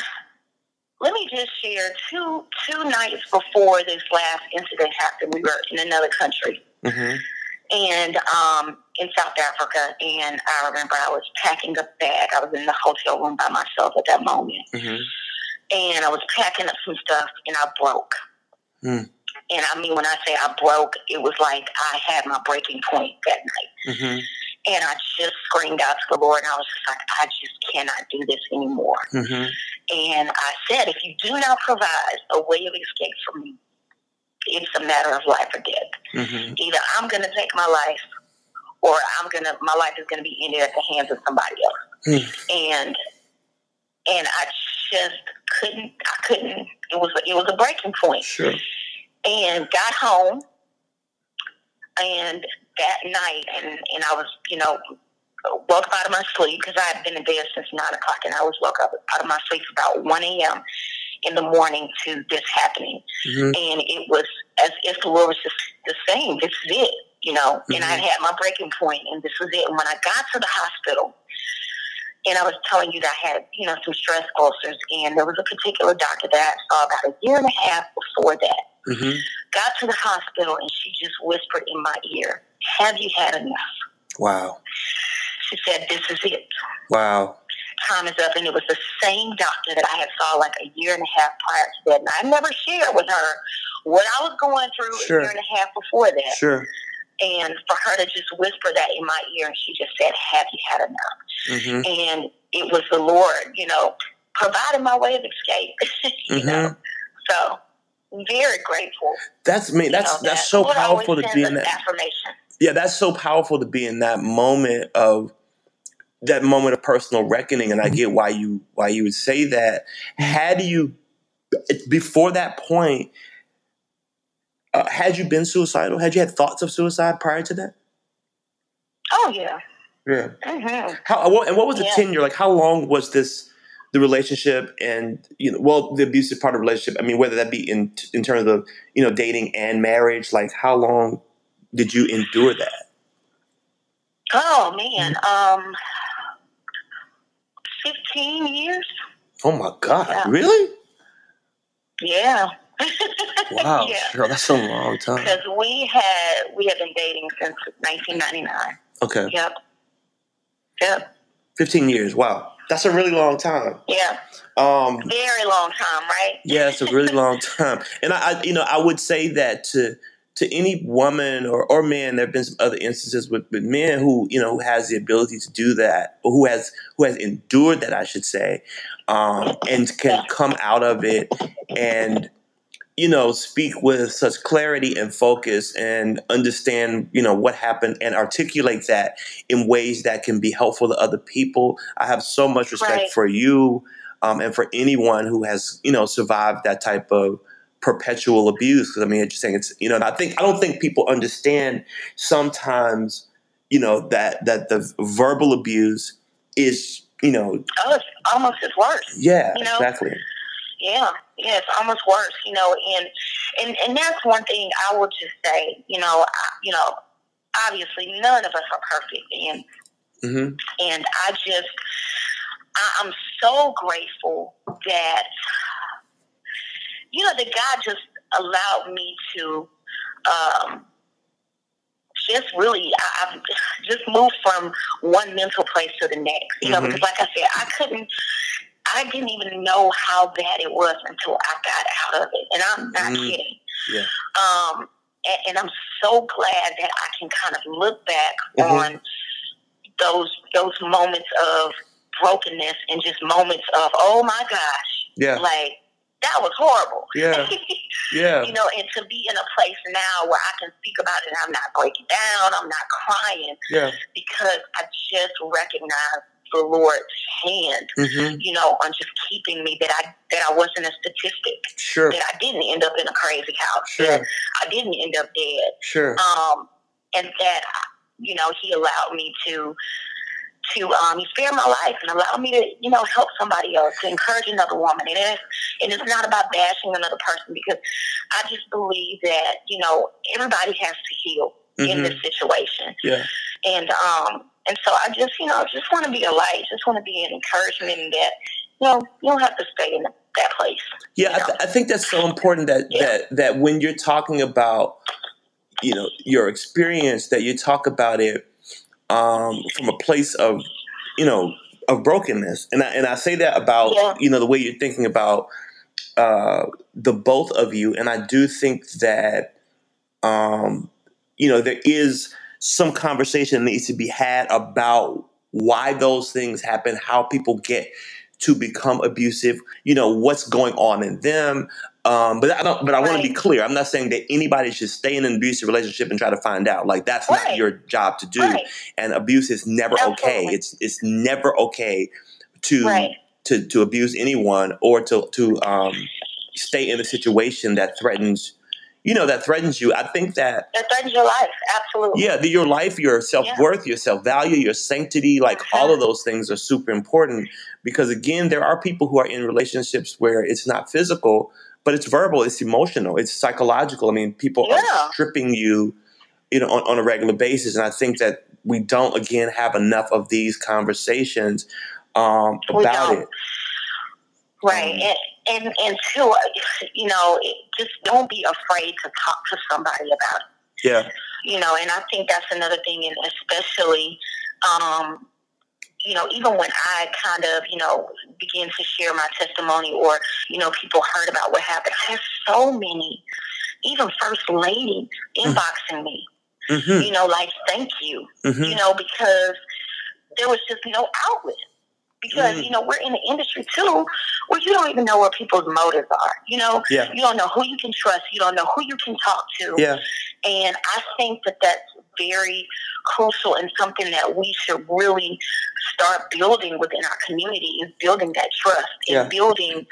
let me just share two two nights before this last incident happened. We were in another country, mm-hmm. and um, in South Africa. And I remember I was packing a bag. I was in the hotel room by myself at that moment, mm-hmm. and I was packing up some stuff, and I broke. Mm. And I mean, when I say I broke, it was like I had my breaking point that night. Mm-hmm. And I just screamed out to the Lord, and I was just like, I just cannot do this anymore. Mm-hmm. And I said, if you do not provide a way of escape for me, it's a matter of life or death. Mm-hmm. Either I'm going to take my life, or I'm gonna my life is going to be ended at the hands of somebody else. Mm. And and I just couldn't. I couldn't. It was it was a breaking point. Sure. And got home, and that night, and and I was you know woke up out of my sleep because I had been in bed since nine o'clock, and I was woke up out of my sleep about one a.m. in the morning to this happening, mm-hmm. and it was as if the world was just, the same. "This is it," you know. Mm-hmm. And I had my breaking point, and this was it. And when I got to the hospital, and I was telling you that I had, you know, some stress ulcers, and there was a particular doctor that I saw about a year and a half before that. Mm-hmm. Got to the hospital, and she just whispered in my ear, "Have you had enough?" Wow. She said, "This is it." Wow. Time is up, and it was the same doctor that I had saw like a year and a half prior to that. And I never shared with her what I was going through sure. a year and a half before that. Sure. And for her to just whisper that in my ear, and she just said, "Have you had enough?" Mm-hmm. And it was the Lord, you know, providing my way of escape. you mm-hmm. know, so very grateful. That's me. That's know, that's so powerful to be in that affirmation. Yeah, that's so powerful to be in that moment of that moment of personal reckoning, and I get why you why you would say that. Had you before that point, uh, had you been suicidal? Had you had thoughts of suicide prior to that? Oh yeah, Yeah. Mm-hmm. How and what was the yeah. tenure like? How long was this? The relationship and you know, well, the abusive part of the relationship. I mean, whether that be in in terms of you know dating and marriage. Like, how long did you endure that? Oh man, um, fifteen years. Oh my god! Yeah. Really? Yeah. wow, yeah. sure, that's a long time. Because we had we have been dating since 1999. Okay. Yep. Yep. 15 years. Wow, that's a really long time. Yeah. Um, Very long time, right? yeah, it's a really long time, and I, I, you know, I would say that to to any woman or, or man, there have been some other instances with, with men who, you know, who has the ability to do that, or who has who has endured that, I should say, um, and can come out of it and you know speak with such clarity and focus and understand you know what happened and articulate that in ways that can be helpful to other people i have so much respect right. for you um, and for anyone who has you know survived that type of perpetual abuse because i mean just saying it's you know i think i don't think people understand sometimes you know that that the verbal abuse is you know oh, it's almost as worse yeah you know? exactly yeah, yeah, it's almost worse, you know, and and and that's one thing I would just say, you know, I, you know, obviously none of us are perfect, and mm-hmm. and I just I, I'm so grateful that you know that God just allowed me to um, just really I, have just moved from one mental place to the next. You know, mm-hmm. because like I said, I couldn't I didn't even know how bad it was until I got out of it. And I'm not mm kidding. Yeah. Um, and, and, I'm so glad that I can kind of look back mm-hmm. on those those moments of brokenness and just moments of oh my gosh, yeah, like that was horrible. Yeah, yeah. you know, and to be in a place now where I can speak about it, and I'm not breaking down, I'm not crying, yeah, because I just recognize the Lord's hand, mm-hmm. you know, on just keeping me that I that I wasn't a statistic. Sure. That I didn't end up in a crazy house. Sure. That I didn't end up dead. Sure. Um, and that you know He allowed me to to um, he spared my life and allow me to, you know, help somebody else, to encourage another woman. And it's, and it's not about bashing another person because I just believe that, you know, everybody has to heal mm-hmm. in this situation. Yeah. And um, and so I just, you know, just want to be a light, just want to be an encouragement that, you know, you don't have to stay in that place. Yeah, I, th- I, think that's so important that, yeah. that, that when you're talking about, you know, your experience, that you talk about it um, from a place of, you know, of brokenness. And I, and I say that about, yeah. you know, the way you're thinking about uh, the both of you. And I do think that, um, you know, there is some conversation that needs to be had about why those things happen, how people get to become abusive, you know, what's going on in them. Um, but I don't. But I right. want to be clear. I'm not saying that anybody should stay in an abusive relationship and try to find out. Like that's right. not your job to do. Right. And abuse is never Absolutely. okay. It's it's never okay to to to abuse anyone or to to um, stay in a situation that threatens you know that threatens you. I think that that threatens your life. Absolutely. Yeah, the, your life, your self worth, yeah. your self value, your sanctity, like mm-hmm. all of those things are super important because again, there are people who are in relationships where it's not physical, but it's verbal, it's emotional, it's psychological. I mean, people yeah. are stripping you, you know, on, on a regular basis, and I think that we don't again have enough of these conversations um, about it. Right. Um, and, and and two, you know, just don't be afraid to talk to somebody about it. Yeah. You know, and I think that's another thing, and especially, um, you know, even when I kind of, you know, begin to share my testimony, or you know, people heard about what happened. I have so many, even first ladies mm. inboxing me. Mm-hmm. You know, like thank you. Mm-hmm. You know, because there was just no outlet because mm. you know we're in the industry too where you don't even know where people's motives are you know yeah. you don't know who you can trust you don't know who you can talk to yeah. and i think that that's very crucial and something that we should really start building within our community is building that trust and yeah. building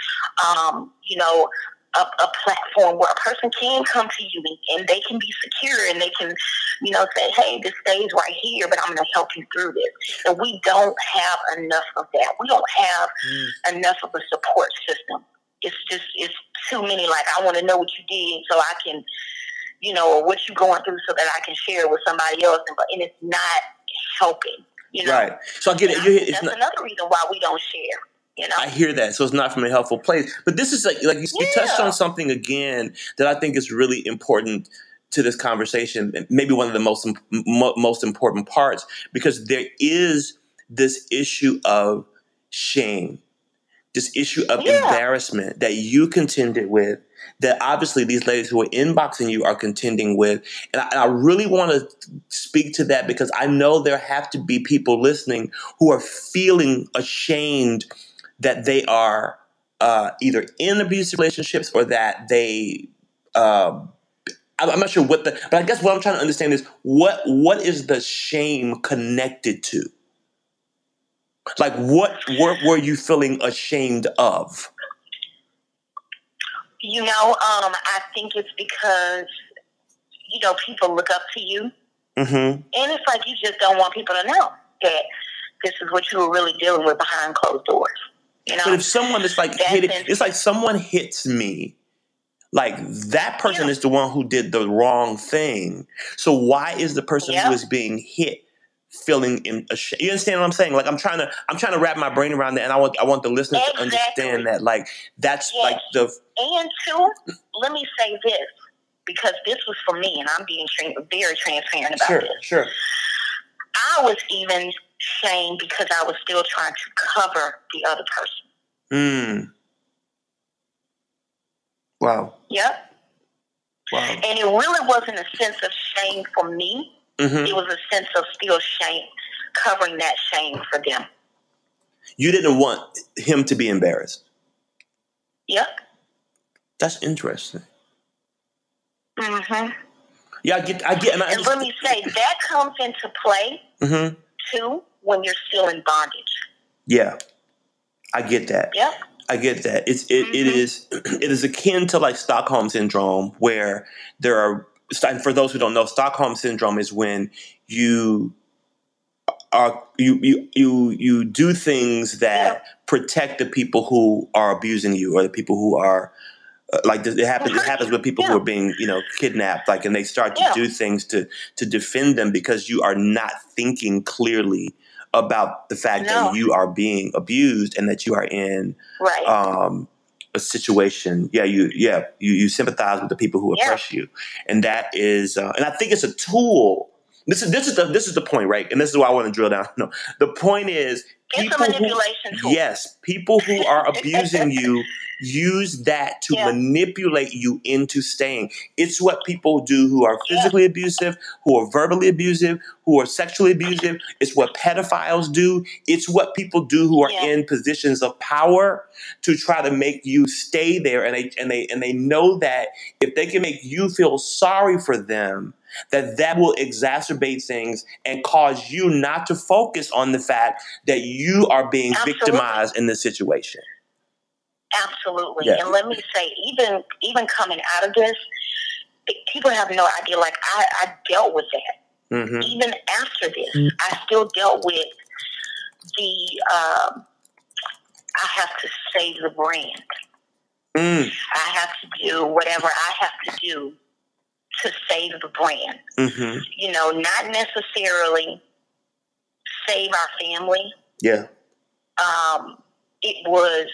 um, you know a, a platform where a person can come to you and, and, they can be secure and they can, you know, say, hey, this stays right here, but I'm going to help you through this. And we don't have enough of that. We don't have mm. enough of a support system. It's just, it's too many. Like, I want to know what you did so I can, you know, or what you're going through so that I can share with somebody else. And, and it's not helping. You know? Right. So I get it. You're, That's not, another reason why we don't share. You know? I hear that. So it's not from a helpful place. But this is like, like you, yeah. you touched on something again that I think is really important to this conversation. Maybe one of the most most important parts because there is this issue of shame, this issue of yeah. embarrassment that you contended with. That obviously these ladies who are inboxing you are contending with, and I, and I really want to speak to that because I know there have to be people listening who are feeling ashamed that they are uh, either in abusive relationships or that they. Uh, I'm not sure what the, but I guess what I'm trying to understand is what what is the shame connected to? Like what what were you feeling ashamed of? You know, um, I think it's because you know people look up to you, mm-hmm. and it's like you just don't want people to know that this is what you were really dealing with behind closed doors. You know? But if someone is like hitting, it's like someone hits me. Like that person yeah. is the one who did the wrong thing. So why is the person yeah. who is being hit feeling in a shame You understand what I'm saying? Like I'm trying to I'm trying to wrap my brain around that, and I want I want the listeners exactly. to understand that. Like that's yes. like the and two. Let me say this because this was for me, and I'm being tra- very transparent about it. sure, this. Sure. I was even shame because I was still trying to cover the other person. Hmm. Wow. Yep. Wow. And it really wasn't a sense of shame for me. Mm-hmm. It was a sense of still shame, covering that shame for them. You didn't want him to be embarrassed. Yep. That's interesting. Mm-hmm. Yeah, I get, I get, and, I and let me say that comes into play mm-hmm. too when you're still in bondage. Yeah, I get that. Yeah. I get that. It's it, mm-hmm. it is it is akin to like Stockholm syndrome, where there are. And for those who don't know, Stockholm syndrome is when you are you you you you do things that yeah. protect the people who are abusing you or the people who are uh, like it happens. It happens with people yeah. who are being, you know, kidnapped. Like, and they start to yeah. do things to to defend them because you are not thinking clearly about the fact no. that you are being abused and that you are in right. um, a situation. Yeah, you yeah you you sympathize with the people who oppress you, and that is, uh, and I think it's a tool. This is this is the this is the point, right? And this is why I want to drill down. No, the point is people who, yes, people who are abusing you use that to yeah. manipulate you into staying. It's what people do who are physically yeah. abusive, who are verbally abusive, who are sexually abusive. It's what pedophiles do. It's what people do who are yeah. in positions of power to try to make you stay there. And they and they and they know that if they can make you feel sorry for them, that that will exacerbate things and cause you not to focus on the fact that you are being Absolutely. victimized in this situation. Absolutely. Yeah. And let me say, even even coming out of this, people have no idea. Like I, I dealt with that. Mm-hmm. Even after this, mm-hmm. I still dealt with the. Um, I have to save the brand. Mm. I have to do whatever I have to do to save the brand. Mm-hmm. You know, not necessarily save our family. Yeah. Um, it was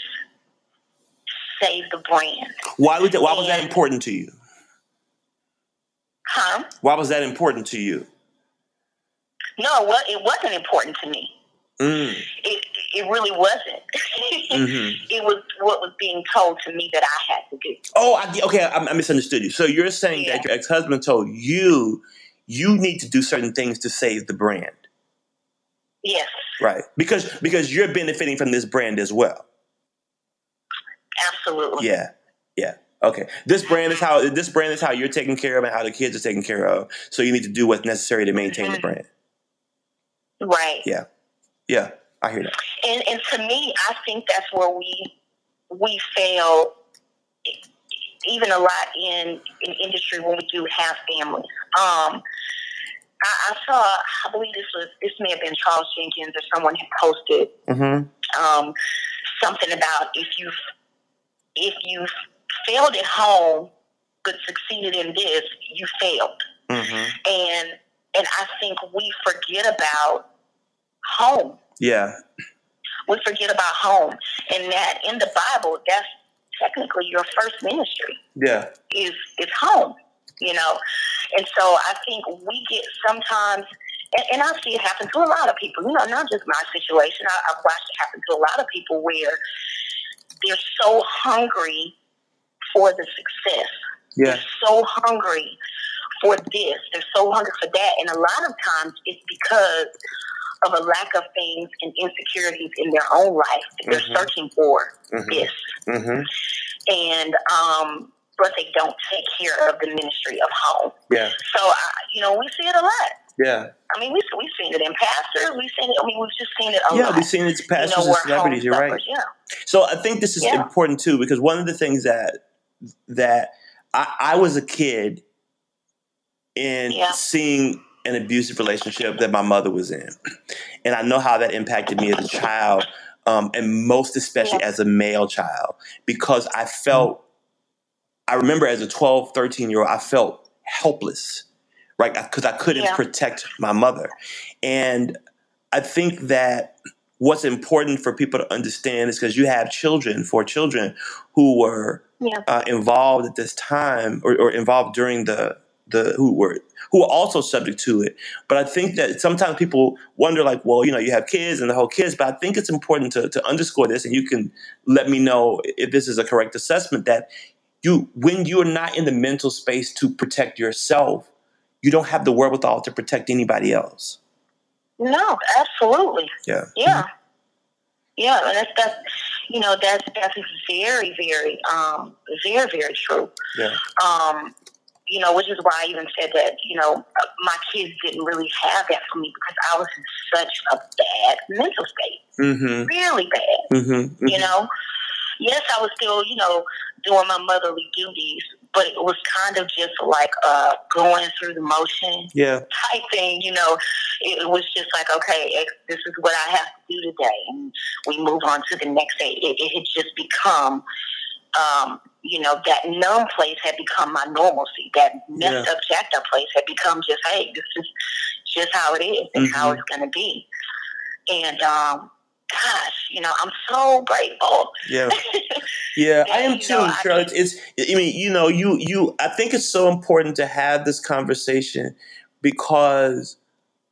save the brand. Why was that, why was that important to you? Huh? Why was that important to you? No, well, it wasn't important to me. Mm. It it really wasn't. mm-hmm. It was what was being told to me that I had to do. Oh, I, okay. I, I, misunderstood you. So you're saying yeah. that your ex husband told you you need to do certain things to save the brand. Yes. Right. Because because you're benefiting from this brand as well. Absolutely. Yeah. Yeah. Okay. This brand is how this brand is how you're taken care of and how the kids are taken care of. So you need to do what's necessary to maintain mm-hmm. the brand. Right. Yeah. Yeah. I hear that. And and to me, I think that's where we we fail even a lot in in industry when we do have families. Um, I, I saw, I believe this was this may have been Charles Jenkins or someone who posted Mm-hmm. um, something about if you if you failed at home but succeeded in this, you failed. Mm-hmm. And and I think we forget about home. Yeah. We forget about home, and that in the Bible, that's technically your first ministry Yeah. is is home. You know, and so I think we get sometimes. And, and I see it happen to a lot of people, you know, not just my situation. I, I've watched it happen to a lot of people where they're so hungry for the success. Yeah. They're so hungry for this. They're so hungry for that. And a lot of times it's because of a lack of things and insecurities in their own life that they're Mhm. searching for Mm-hmm. this. Mm-hmm. And, um, but they don't take care of the ministry of home. Yeah. So, I, you know, we see it a lot. Yeah. I mean, we, we've seen it in pastors. We've seen it, I mean, we've just seen it a Yeah. lot. We've seen it you pastors know, and celebrities. You're right. Yeah. So I think this is Yeah. important too because one of the things that that I, I was a kid and Yeah. seeing an abusive relationship that my mother was in, and I know how that impacted me as a child, um, and most especially as a male child because I felt. I remember as a 12, 13 year old, I felt helpless, right? Because I couldn't Yeah. protect my mother. And I think that what's important for people to understand is because you have children, four children, who were Yeah. uh, involved at this time or, or involved during the the who were who are also subject to it. But I think that sometimes people wonder, like, well, you know, you have kids and the whole kids. But I think it's important to, to underscore this, and you can let me know if this is a correct assessment that you when you're not in the mental space to protect yourself, you don't have the wherewithal to protect anybody else. No, absolutely. Yeah. Yeah. Yeah, and that's that's you know that's that's very very um very very true. Yeah. Um, you know, which is why I even said that you know my kids didn't really have that for me because I was in such a bad mental state, Mm-hmm. really bad. Mm-hmm. You know, yes, I was still you know doing my motherly duties, but it was kind of just like uh going through the motion Yeah. type thing, you know, it was just like, okay, this is what I have to do today. And we move on to the next day. It, it had just become, um, you know, that numb place had become my normalcy. That messed up, jacked up place had become just, hey, this is just how it is and how Mhm. it's going to be. And, um, gosh, you know, I'm so grateful. Yeah. Yeah, I am too, know, I Charlotte. It's I mean, you know, you you I think it's so important to have this conversation because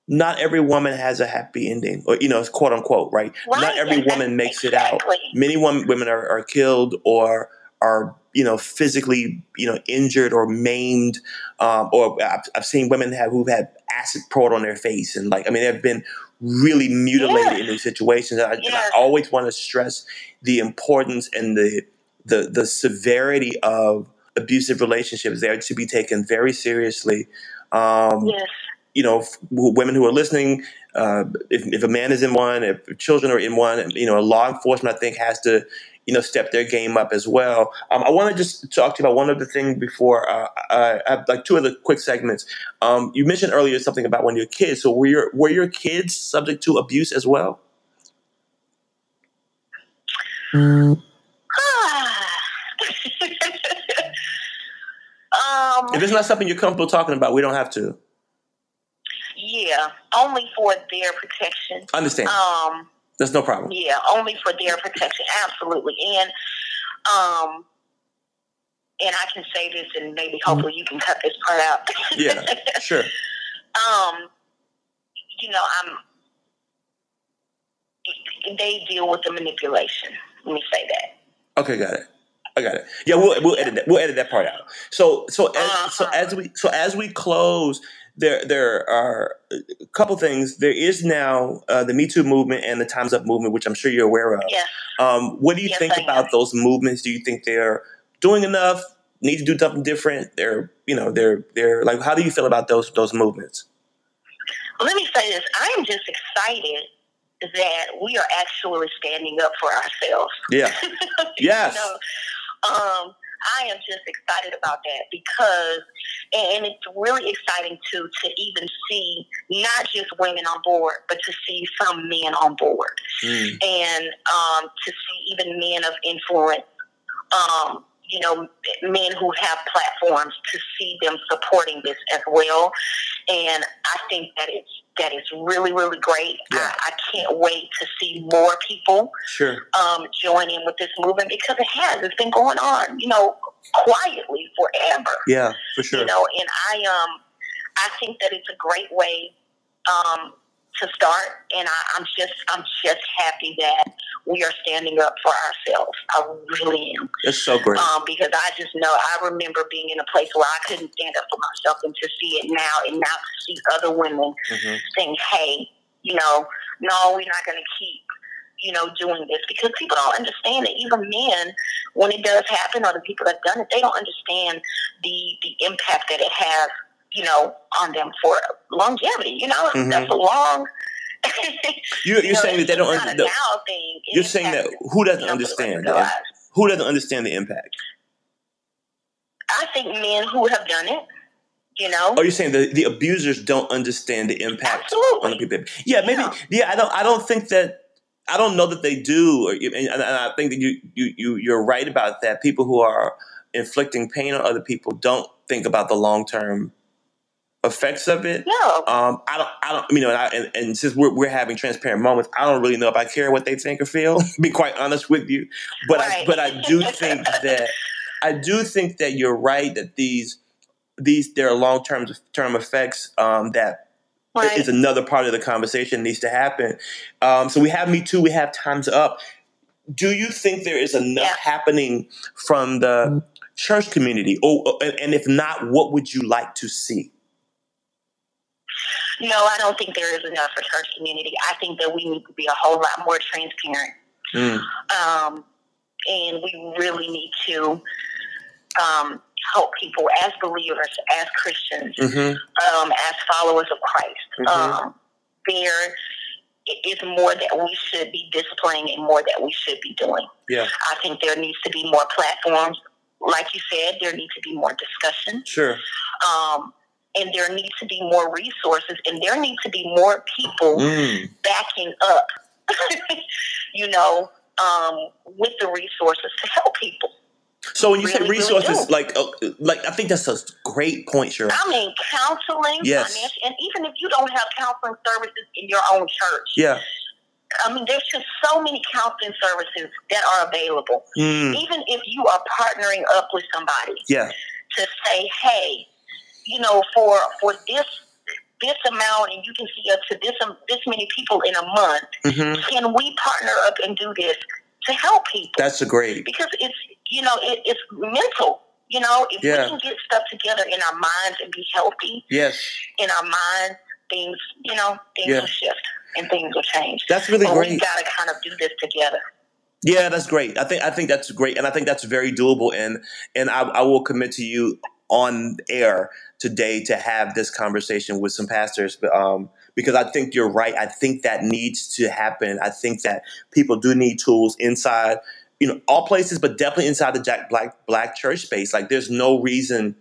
not every woman has a happy ending, or you know, it's quote unquote, right? Not every exact- woman makes it out. Many women women are, are killed or are you know physically you know injured or maimed, um, or I've, I've seen women have who've had acid poured on their face, and like I mean, they've been really mutilated Yes. in these situations. And I, and I always want to stress the importance and the the the severity of abusive relationships. They are to be taken very seriously. Um, Yes. You know, f- women who are listening, uh, if, if a man is in one, if children are in one, you know, law enforcement, I think, has to, you know, step their game up as well. Um, I want to just talk to you about one other thing before uh, I have like two other quick segments. Um, you mentioned earlier something about when your kids. So were your were your kids subject to abuse as well? um, If it's not something you're comfortable talking about, we don't have to. Yeah, only for their protection. Understand? Um, That's no problem. yeah, only for their protection, absolutely. And um, and I can say this, and maybe hopefully you can cut this part out. Yeah, sure. um, you know, I'm. They deal with the manipulation. Let me say that. Okay, got it. I got it. Yeah, we'll we'll edit that. We'll edit that part out. So so as, so Uh-huh. as we so as we close, there there are a couple things. There is now uh, the Me Too movement and the Times Up movement, which I'm sure you're aware of. Yes. Um, what do you Yes, think I am. about those movements? Do you think they're doing enough? Need to do something different? They're you know they're they're like how do you feel about those those movements? Let me say this. I am just excited that we are actually standing up for ourselves. Yeah. Yes. You know, um, I am just excited about that because, and it's really exciting to to even see not just women on board, but to see some men on board, mm. and um, to see even men of influence. Um, you know, men who have platforms to see them supporting this as well. And I think that it's that is really, really great. Yeah. I, I can't wait to see more people sure. um, join in with this movement because it has. It's been going on, you know, quietly forever. Yeah, for sure. You know, and I um I think that it's a great way um to start, and I, am just I'm just happy that we are standing up for ourselves. I really am. It's so great um, because I just know I remember being in a place where I couldn't stand up for myself, and to see it now, and now to see other women mm-hmm. saying, "Hey, you know, no, we're not going to keep." You know, doing this because people don't understand it. Even men, when it does happen, or the people that done it, they don't understand the the impact that it has you know, on them for longevity. You know, mm-hmm. that's a long. you're, you're you know, saying that they don't understand. You're saying that who doesn't understand? Who doesn't understand the impact? I think men who have done it. You know. Are you saying the, the abusers don't understand the impact Absolutely. on the people? Yeah, maybe. Yeah. yeah, I don't. I don't think that. I don't know that they do, and I think that you you you you're right about that. People who are inflicting pain on other people don't think about the long term effects of it. No. Um, I don't. I don't. You know, and, I, and, and, since we're, we're having transparent moments, I don't really know if I care what they think or feel. be quite honest with you, but right. I, but I do think that I do think that you're right that these these there are long term term effects um, that. Right. Is another part of the conversation needs to happen. Um, so we have Me Too, we have Times Up. Do you think there is enough yeah. happening from the church community? Or, and if not, what would you like to see? No, I don't think there is enough for church community. I think that we need to be a whole lot more transparent. Mm. Um, and we really need to um, help people as believers, as Christians, mm-hmm. um, as followers of Christ. Mm-hmm. Um, there is more that we should be displaying and more that we should be doing. Yeah. I think there needs to be more platforms. Like you said, there needs to be more discussion. Sure. Um, and there needs to be more resources and there need to be more people mm. backing up, you know, um, with the resources to help people. So when you really, say resources, really like, uh, like I think that's a great point, sure. I mean, counseling, yes. and even if you don't have counseling services in your own church, yeah. I mean, there's just so many counseling services that are available. Mm. Even if you are partnering up with somebody, yeah, to say, hey, you know, for for this this amount, and you can see up to this um, this many people in a month. Mm-hmm. Can we partner up and do this to help people? That's a great because it's you know it, it's mental. You know, if yeah. we can get stuff together in our minds and be healthy, yes, in our minds, things you know things yeah. will shift and things will change. That's really but great. We got to kind of do this together. Yeah, that's great. I think I think that's great, and I think that's very doable. And and I, I will commit to you on air today to have this conversation with some pastors um, because I think you're right. I think that needs to happen. I think that people do need tools inside, you know, all places, but definitely inside the Jack Black Black church space. Like, there's no reason.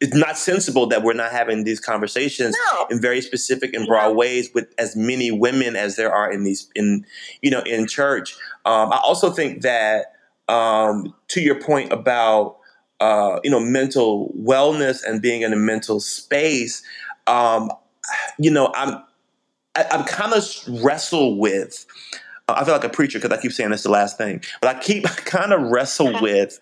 It's not sensible that we're not having these conversations no. in very specific and broad ways with as many women as there are in these in you know in church. Um, I also think that um, to your point about uh, you know, mental wellness and being in a mental space, um, you know, I'm I, I'm kind of wrestle with. I feel like a preacher because I keep saying this the last thing, but I keep kind of wrestle with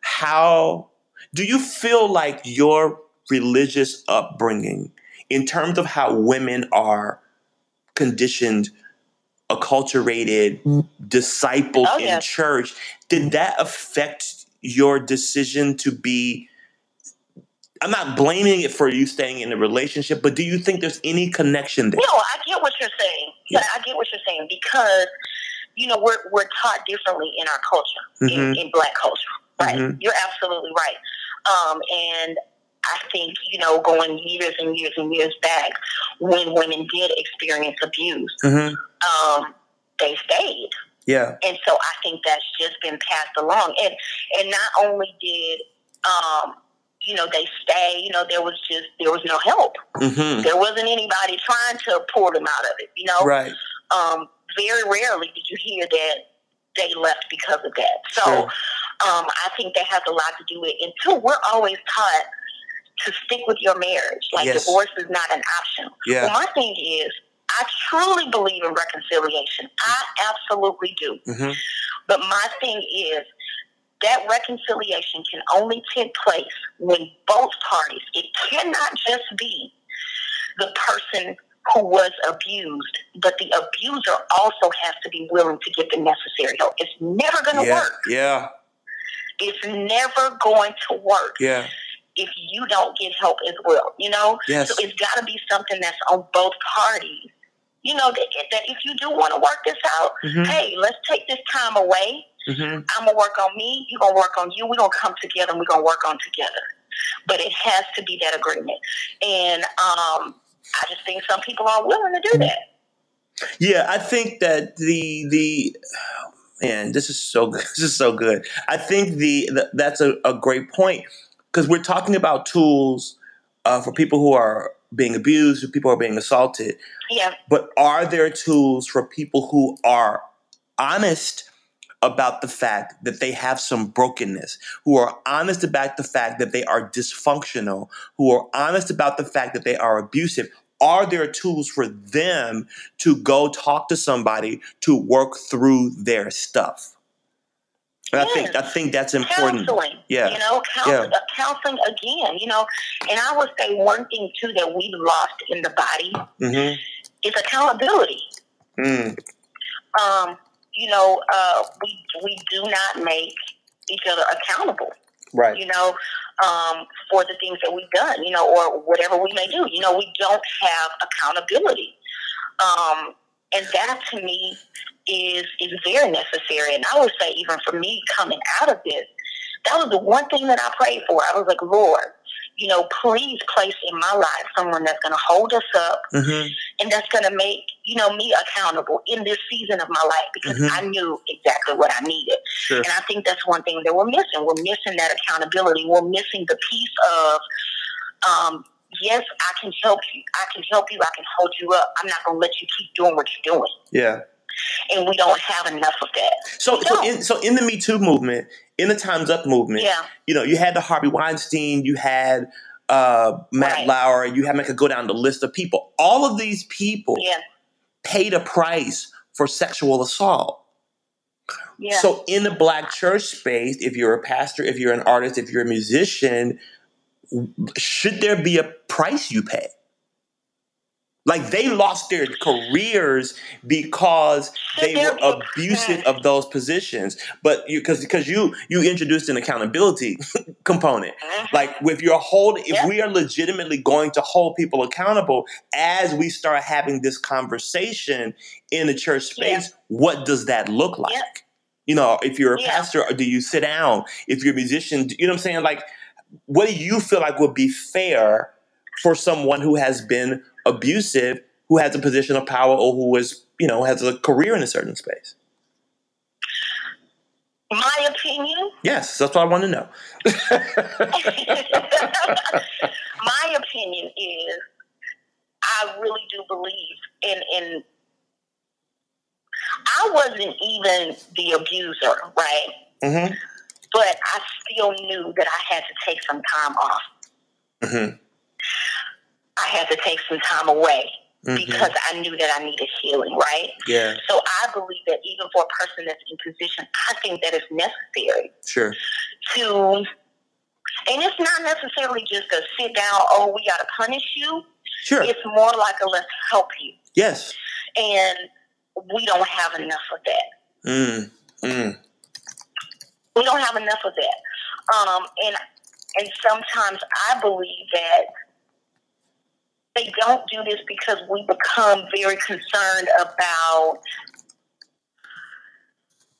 how do you feel like your religious upbringing, in terms of how women are conditioned, acculturated, discipled oh, yeah. in church, did that affect your decision to be I'm not blaming it for you staying in a relationship, but do you think there's any connection there? No, I get what you're saying. Yeah. I get what you're saying because you know we're we're taught differently in our culture, mm-hmm. in, in, black culture. Right? Mm-hmm. You're absolutely right. Um, and I think you know going years and years and years back when women did experience abuse, mm-hmm. um, they stayed. Yeah. And so I think that's just been passed along. And and not only did um, you know, they stay, you know, there was just there was no help. Mm-hmm. There wasn't anybody trying to pull them out of it, you know. Right. Um, very rarely did you hear that they left because of that. So Sure. um, I think that has a lot to do with it. And two, we're always taught to stick with your marriage. Like Yes. divorce is not an option. Yeah. Well, my thing is, I truly believe in reconciliation. I absolutely do. Mm-hmm. But my thing is that reconciliation can only take place when both parties, it cannot just be the person who was abused, but the abuser also has to be willing to get the necessary help. It's never going to Yeah. work. Yeah. It's never going to work Yeah. if you don't get help as well, you know? Yes. So it's got to be something that's on both parties. You know, that, that if you do want to work this out, Mhm. hey, let's take this time away. Mm-hmm. I'm gonna work on me. You're gonna work on you. We're gonna come together and we're gonna work on together. But it has to be that agreement. And um, I just think some people aren't willing to do that. Yeah, I think that the the oh, man, this is so good. This is so good. I think the, the that's a, a great point because we're talking about tools uh, for people who are being abused, who people are being assaulted. Yeah, But are there tools for people who are honest about the fact that they have some brokenness, who are honest about the fact that they are dysfunctional, who are honest about the fact that they are abusive? Are there tools for them to go talk to somebody to work through their stuff? I think I think that's important. counseling. Yeah. you know, counseling, uh, counseling again. You know, and I would say one thing too that we've lost in the body hmm is accountability. Mm. Um, you know, uh, we we do not make each other accountable. Right. you know, um, for the things that we've done, you know, or whatever we may do. You know, we don't have accountability. Um, and that to me is is very necessary. And I would say even for me coming out of this, that was the one thing that I prayed for. I was like, Lord, you know, please place in my life someone that's gonna hold us up hmm and that's gonna make, you know, me accountable in this season of my life because Mhm. I knew exactly what I needed. Sure. And I think that's one thing that we're missing. We're missing that accountability. We're missing the piece of, um, yes, I can help you. I can help you. I can hold you up. I'm not going to let you keep doing what you're doing. Yeah. And we don't have enough of that. So, so in so in the Me Too movement, in the Times Up movement, Yeah. you know, you had the Harvey Weinstein, you had uh, Matt Right. Lauer, you had I could go down the list of people. All of these people Yeah. paid a price for sexual assault. Yeah. So in the black church space, if you're a pastor, if you're an artist, if you're a musician, should there be a price you pay? Like they lost their careers because they were abusive of those positions. But you because because you you introduced an accountability component. Mhm. Like if you're holding, if Yeah. we are legitimately going to hold people accountable as we start having this conversation in the church space, what does that look like? Yeah. You know, if you're a Yeah. pastor, do you sit down? If you're a musician, you know what I'm saying? Like, what do you feel like would be fair for someone who has been abusive, who has a position of power, or who is, you know, has a career in a certain space? My opinion, Yes, that's what I want to know. my opinion is I really do believe in in I wasn't even the abuser, right? hmm But I still knew that I had to take some time off. hmm I had to take some time away hmm because I knew that I needed healing, right? Yeah, So I believe that even for a person that's in position, I think that it's necessary sure. to, and it's not necessarily just a sit down, oh, we got to punish you. Sure. It's more like a let's help you. Yes. And we don't have enough of that. Mm. Mm. We don't have enough of that. Um, and and sometimes I believe that they don't do this because we become very concerned about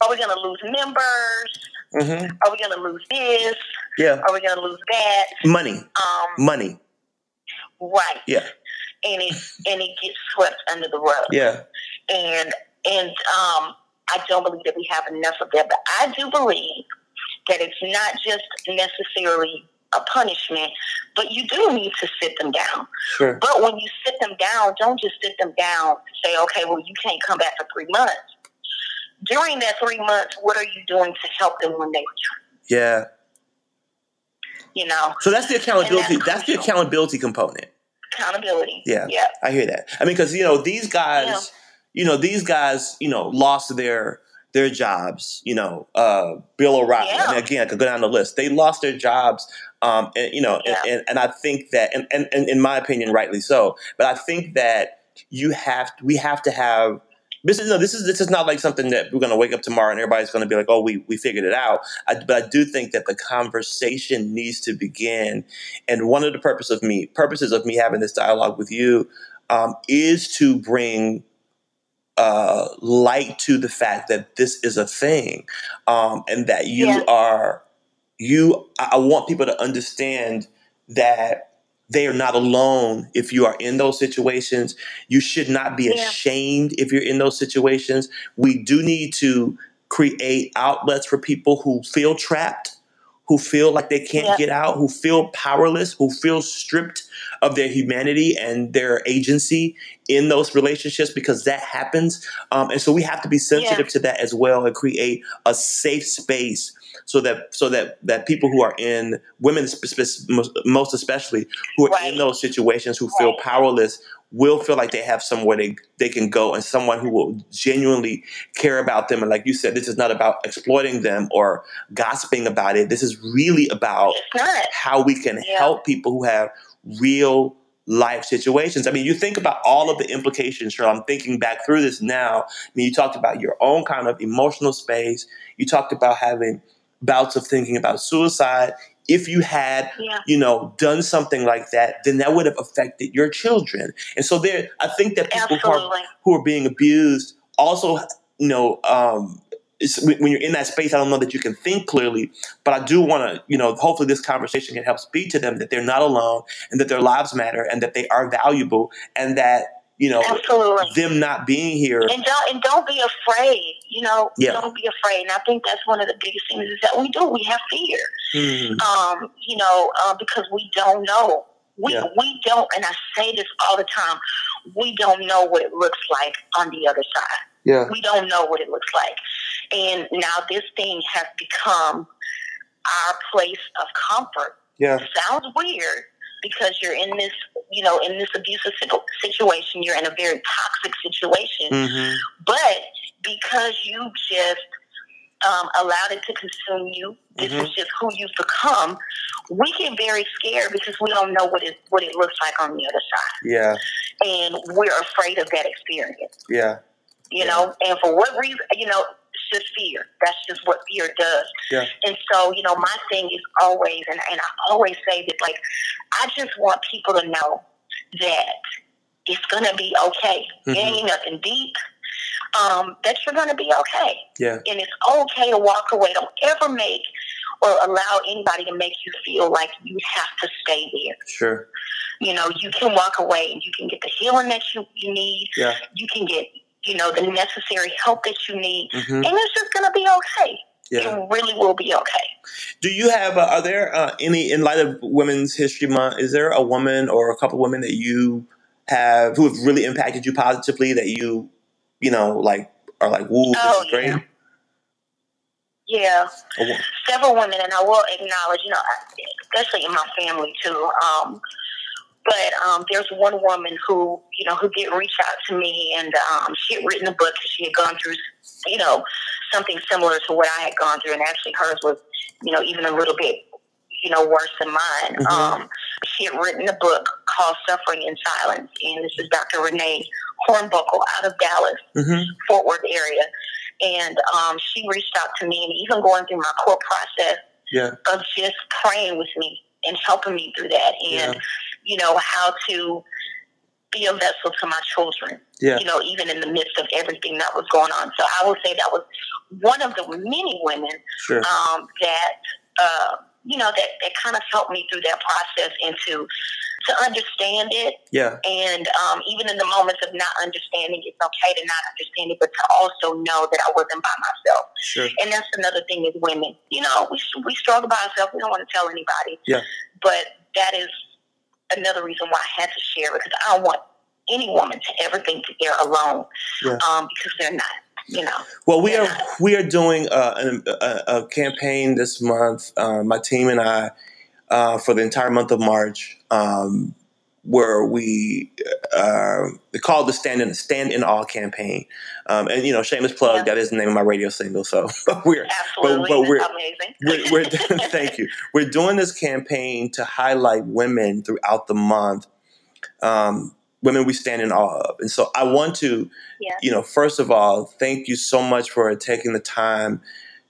are we going to lose members? hmm Are we going to lose this? Yeah. Are we going to lose that? Money. Um, Money. right. Yeah. And it and it gets swept under the rug. Yeah. And and um I don't believe that we have enough of that. But I do believe that it's not just necessarily a punishment, but you do need to sit them down. Sure. But when you sit them down, don't just sit them down and say, okay, well, you can't come back for three months. During that three months, what are you doing to help them when they return? Yeah. You know. So that's the accountability. that's That's, the accountability component. Accountability. Yeah. Yeah. I hear that. I mean, because you know these guys, Yeah. You know these guys, you know, lost their their jobs. You know, uh, Bill O'Reilly. Yeah. I mean, again, I could go down the list. They lost their jobs, um, and you know, Yeah. and, and I think that, and, and, and in my opinion, rightly so. But I think that you have, we have to have. This is no, this is this is not like something that we're going to wake up tomorrow and everybody's going to be like, oh, we we figured it out. I, but I do think that the conversation needs to begin, and one of the purpose of me purposes of me having this dialogue with you um, is to bring uh, light to the fact that this is a thing, um, and that you Yeah. are you. I I want people to understand that they are not alone if you are in those situations. You should not be Yeah. ashamed if you're in those situations. We do need to create outlets for people who feel trapped, who feel like they can't Yeah. get out, who feel powerless, who feel stripped of their humanity and their agency in those relationships because that happens. Um, and so we have to be sensitive to that as well and create a safe space so that so that that people who are in women most especially who are Right. in those situations who feel powerless will feel like they have somewhere they, they can go and someone who will genuinely care about them and like you said this is not about exploiting them or gossiping about it this is really about how we can Yeah. help people who have real life situations. I mean, you think about all of the implications. Cheryl, I'm thinking back through this now. I mean, you talked about your own kind of emotional space. You talked about having bouts of thinking about suicide. If you had, Yeah. you know, done something like that, then that would have affected your children. And so there, I think that people who are who are being abused also, you know, um, when when you're in that space, I don't know that you can think clearly, but I do want to, you know, hopefully this conversation can help speak to them that they're not alone and that their lives matter and that they are valuable and that, you know, Absolutely. them not being here. And don't and don't be afraid. You know, Yeah. don't be afraid. And I think that's one of the biggest things is that we do. We have fear. Mm, Um, you know, uh, because we don't know. We Yeah. we don't, and I say this all the time. We don't know what it looks like on the other side. yeah. We don't know what it looks like. And now this thing has become our place of comfort. Yeah. Sounds weird because you're in this, you know, in this abusive situation. You're in a very toxic situation. hmm But because you just um, allowed it to consume you, this Mhm. is just who you've become. We get very scared because we don't know what it what it looks like on the other side, Yeah. and we're afraid of that experience. Yeah. You Yeah. know, and for what reason? You know, just fear. That's just what fear does. Yeah. And so, you know, my thing is always, and, and I always say that, like, I just want people to know that it's gonna be okay. Mhm. It ain't nothing deep. Um, that you're gonna be okay Yeah. and it's okay to walk away. Don't ever make or allow anybody to make you feel like you have to stay there. Sure. You know, you can walk away and you can get the healing that you, you need. Yeah. You can get, you know, the necessary help that you need. hmm And it's just going to be okay. Yeah. It really will be okay. Do you have? Uh, are there uh, any in light of Women's History Month? Is there a woman or a couple of women that you have who have really impacted you positively that you, you know, like are like, "Woo, this Oh, is great." yeah. Yeah. Several women, and I will acknowledge, you know, especially in my family too. Um, but um, there's one woman who, you know, who did reach out to me, and um, she had written a book. She had gone through, you know, something similar to what I had gone through, and actually hers was, you know, even a little bit, you know, worse than mine. Mhm. Um, she had written a book called "Suffering in Silence," and this is Dr. Renee Hornbuckle out of Dallas. Mhm. Fort Worth area. And um, she reached out to me, and even going through my court process Yeah. of just praying with me and helping me through that, and Yeah. You know how to be a vessel to my children. Yeah. You know, even in the midst of everything that was going on. So I would say that was one of the many women Sure. um, that uh, you know, that, that kind of helped me through that process and to, to understand it. Yeah. And um, even in the moments of not understanding, it's okay to not understand it, but to also know that I wasn't by myself. Sure. And that's another thing is women. You know, we, we struggle by ourselves. We don't want to tell anybody. Yeah. But that is another reason why I had to share because I don't want any woman to ever think that they're alone Yeah. um, because they're not. You know. Well, we They're not. we are doing uh, an, a, a campaign this month. Uh, my team and I uh, for the entire month of March, um, where we uh, we call it the Stand in Stand in Awe campaign. Um, and you know, shameless plug. Yeah. That is the name of my radio single. So we're Absolutely. but we're- That's amazing. we're, we're thank you. We're doing this campaign to highlight women throughout the month. Um, women we stand in awe of, and so I want to, Yeah. you know, first of all, thank you so much for taking the time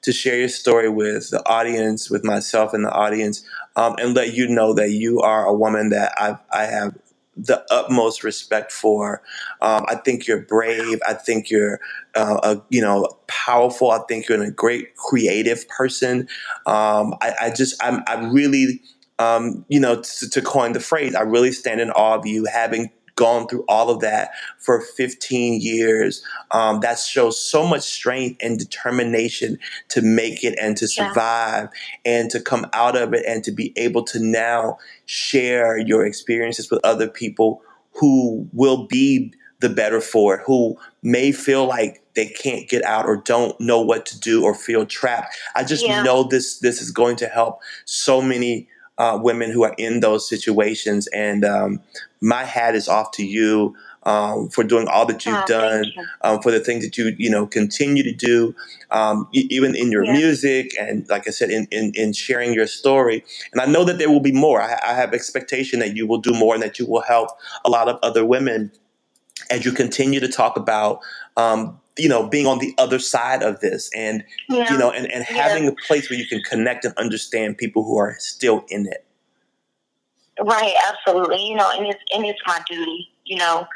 to share your story with the audience, with myself and the audience, um, and let you know that you are a woman that I I have the utmost respect for. Um, I think you're brave. I think you're, uh, a, you know, powerful. I think you're a great creative person. Um, I, I just, I'm, I really, um, you know, to coin the phrase, I really stand in awe of you having gone through all of that for 15 years. Um, that shows so much strength and determination to make it and to Yeah. survive and to come out of it and to be able to now share your experiences with other people who will be the better for it, who may feel like they can't get out or don't know what to do or feel trapped. I just Yeah. know this this is going to help so many uh, women who are in those situations. And um, my hat is off to you um, for doing all that you've Oh, done, you. um, for the things that you you know continue to do, um, e- even in your Yeah. music and like I said, in, in in sharing your story. And I know that there will be more. I, I have expectation that you will do more and that you will help a lot of other women as you continue to talk about. Um, you know, being on the other side of this, and Yeah. you know, and, and Yeah. having a place where you can connect and understand people who are still in it. Right, absolutely. You know, and it's and it's my duty. You know,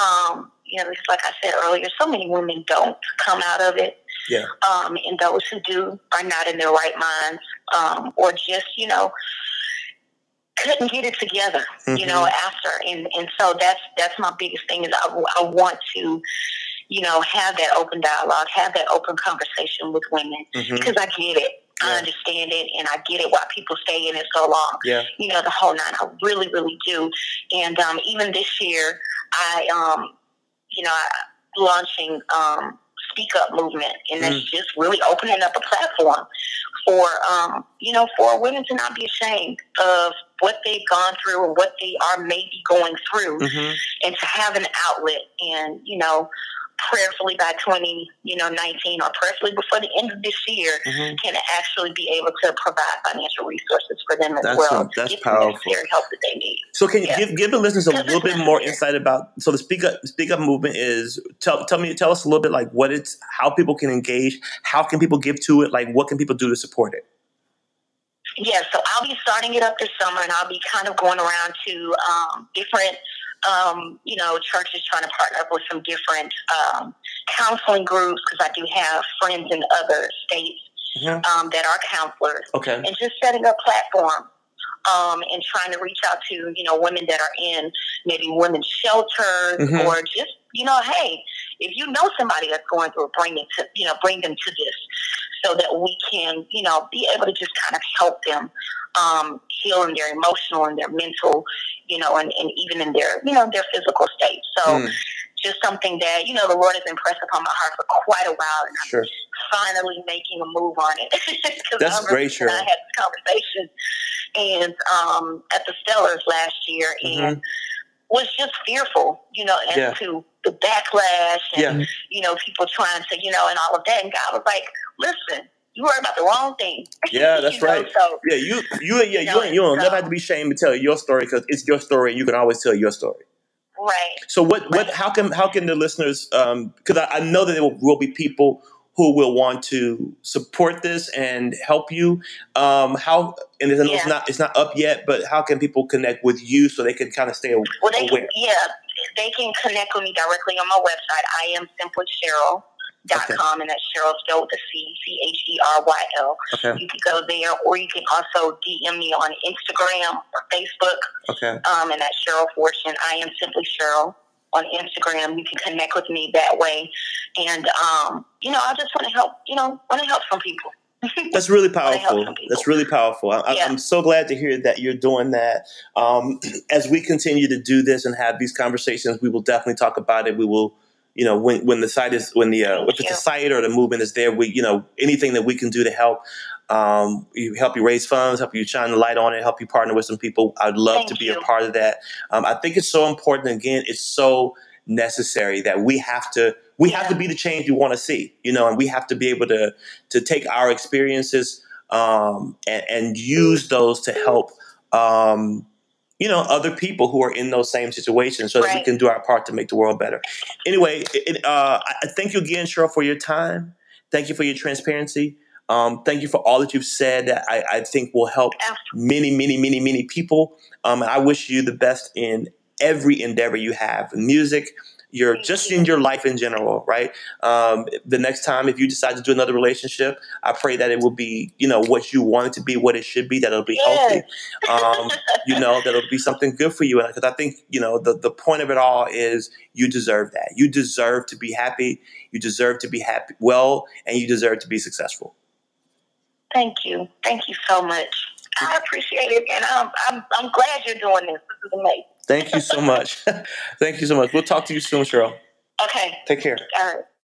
um, you know, it's like I said earlier. So many women don't come out of it, Yeah. um, and those who do are not in their right minds, um, or just you know couldn't get it together. You know, Mhm. after, and and so that's that's my biggest thing is I, I want to. You know, have that open dialogue, have that open conversation with women Mhm. because I get it, I understand it, and I get it why people stay in it so long Yeah. you know, the whole nine. I really, really do. And um, even this year, I, um, you know, I, launching um, Speak Up movement, and that's just really opening up a platform for, um, you know, for women to not be ashamed of what they've gone through or what they are maybe going through, hmm and to have an outlet. And you know, prayerfully by twenty, you know, nineteen, or prayerfully before the end of this year, hmm can actually be able to provide financial resources for them as That's well. a- that's powerful. The help that they need. So can you Yeah. give give the listeners a little bit more insight about so the speak up speak up movement is tell tell me tell us a little bit like what it's how people can engage how can people give to it like what can people do to support it Yeah, so I'll be starting it up this summer, and I'll be kind of going around to um, different, um, you know, churches trying to partner up with some different um, counseling groups because I do have friends in other states Mhm. um, that are counselors, okay and just setting up platforms um, and trying to reach out to you know women that are in maybe women's shelters Mhm. or just you know hey if you know somebody that's going through bring it to you know bring them to this so that we can you know be able to just kind of help them um, heal in their emotional and their mental you know and, and even in their you know their physical state so Mm, just something that you know the lord has impressed upon my heart for quite a while and sure I'm finally making a move on it. That's great, Cheryl. I had this conversation and um, at the Stellars last year, and was just fearful, you know, as. Yeah. to the backlash and yeah you know people trying to, you know, and all of that. And God was like, "Listen, you worry about the wrong thing." Yeah, that's You know, right. So yeah you you yeah you, No, you don't it's, never have to be ashamed to tell your story because it's your story and you can always tell your story right, So what what how can how can the listeners um, because I, I know that there will, will be people who will want to support this and help you. Um, how and it's, it's not it's not up yet, but how can people connect with you so they can kind of stay well, they aware? can, yeah, they can connect with me directly on my website. I am simply Cheryl dot Okay. com, and that's Cheryl spelled with a C, C H E R Y L. Okay. You can go there, or you can also DM me on Instagram or Facebook, Okay. um, and that's Cheryl Fortune. I am simply Cheryl on Instagram. You can connect with me that way, and um, you know, I just want to help. You know, want to help some people. That's really powerful. That's really powerful. I, Yeah. I'm so glad to hear that you're doing that. Um, as we continue to do this and have these conversations, we will definitely talk about it. We will, you know, when when the site is when the uh, if it's a site or the movement is there, we you know anything that we can do to help. Um, you help you raise funds, help you shine the light on it, help you partner with some people. I'd love Thank to be you. a part of that. Um, I think it's so important. Again, it's so necessary that we have to we have to be the change we want to see. You know, and we have to be able to to take our experiences um, and, and use those to help um, you know other people who are in those same situations so that we can do our part to make the world better anyway it, uh, I thank you again cheryl for your time thank you for your transparency um, thank you for all that you've said that I, I think will help many many many many people. Um, and i wish you the best in every endeavor you have music your just in your life in general right? Um, the next time if you decide to do another relationship i pray that it will be you know what you want it to be what it should be that it'll be healthy. Um, you know that it'll be something good for you. Because i think you know the, the point of it all is you deserve that. You deserve to be happy. You deserve to be happy well and you deserve to be successful Thank you. Thank you so much. I appreciate it, and I'm I'm, I'm glad you're doing this. This is amazing. thank you so much thank you so much we'll talk to you soon cheryl Okay. take care All right.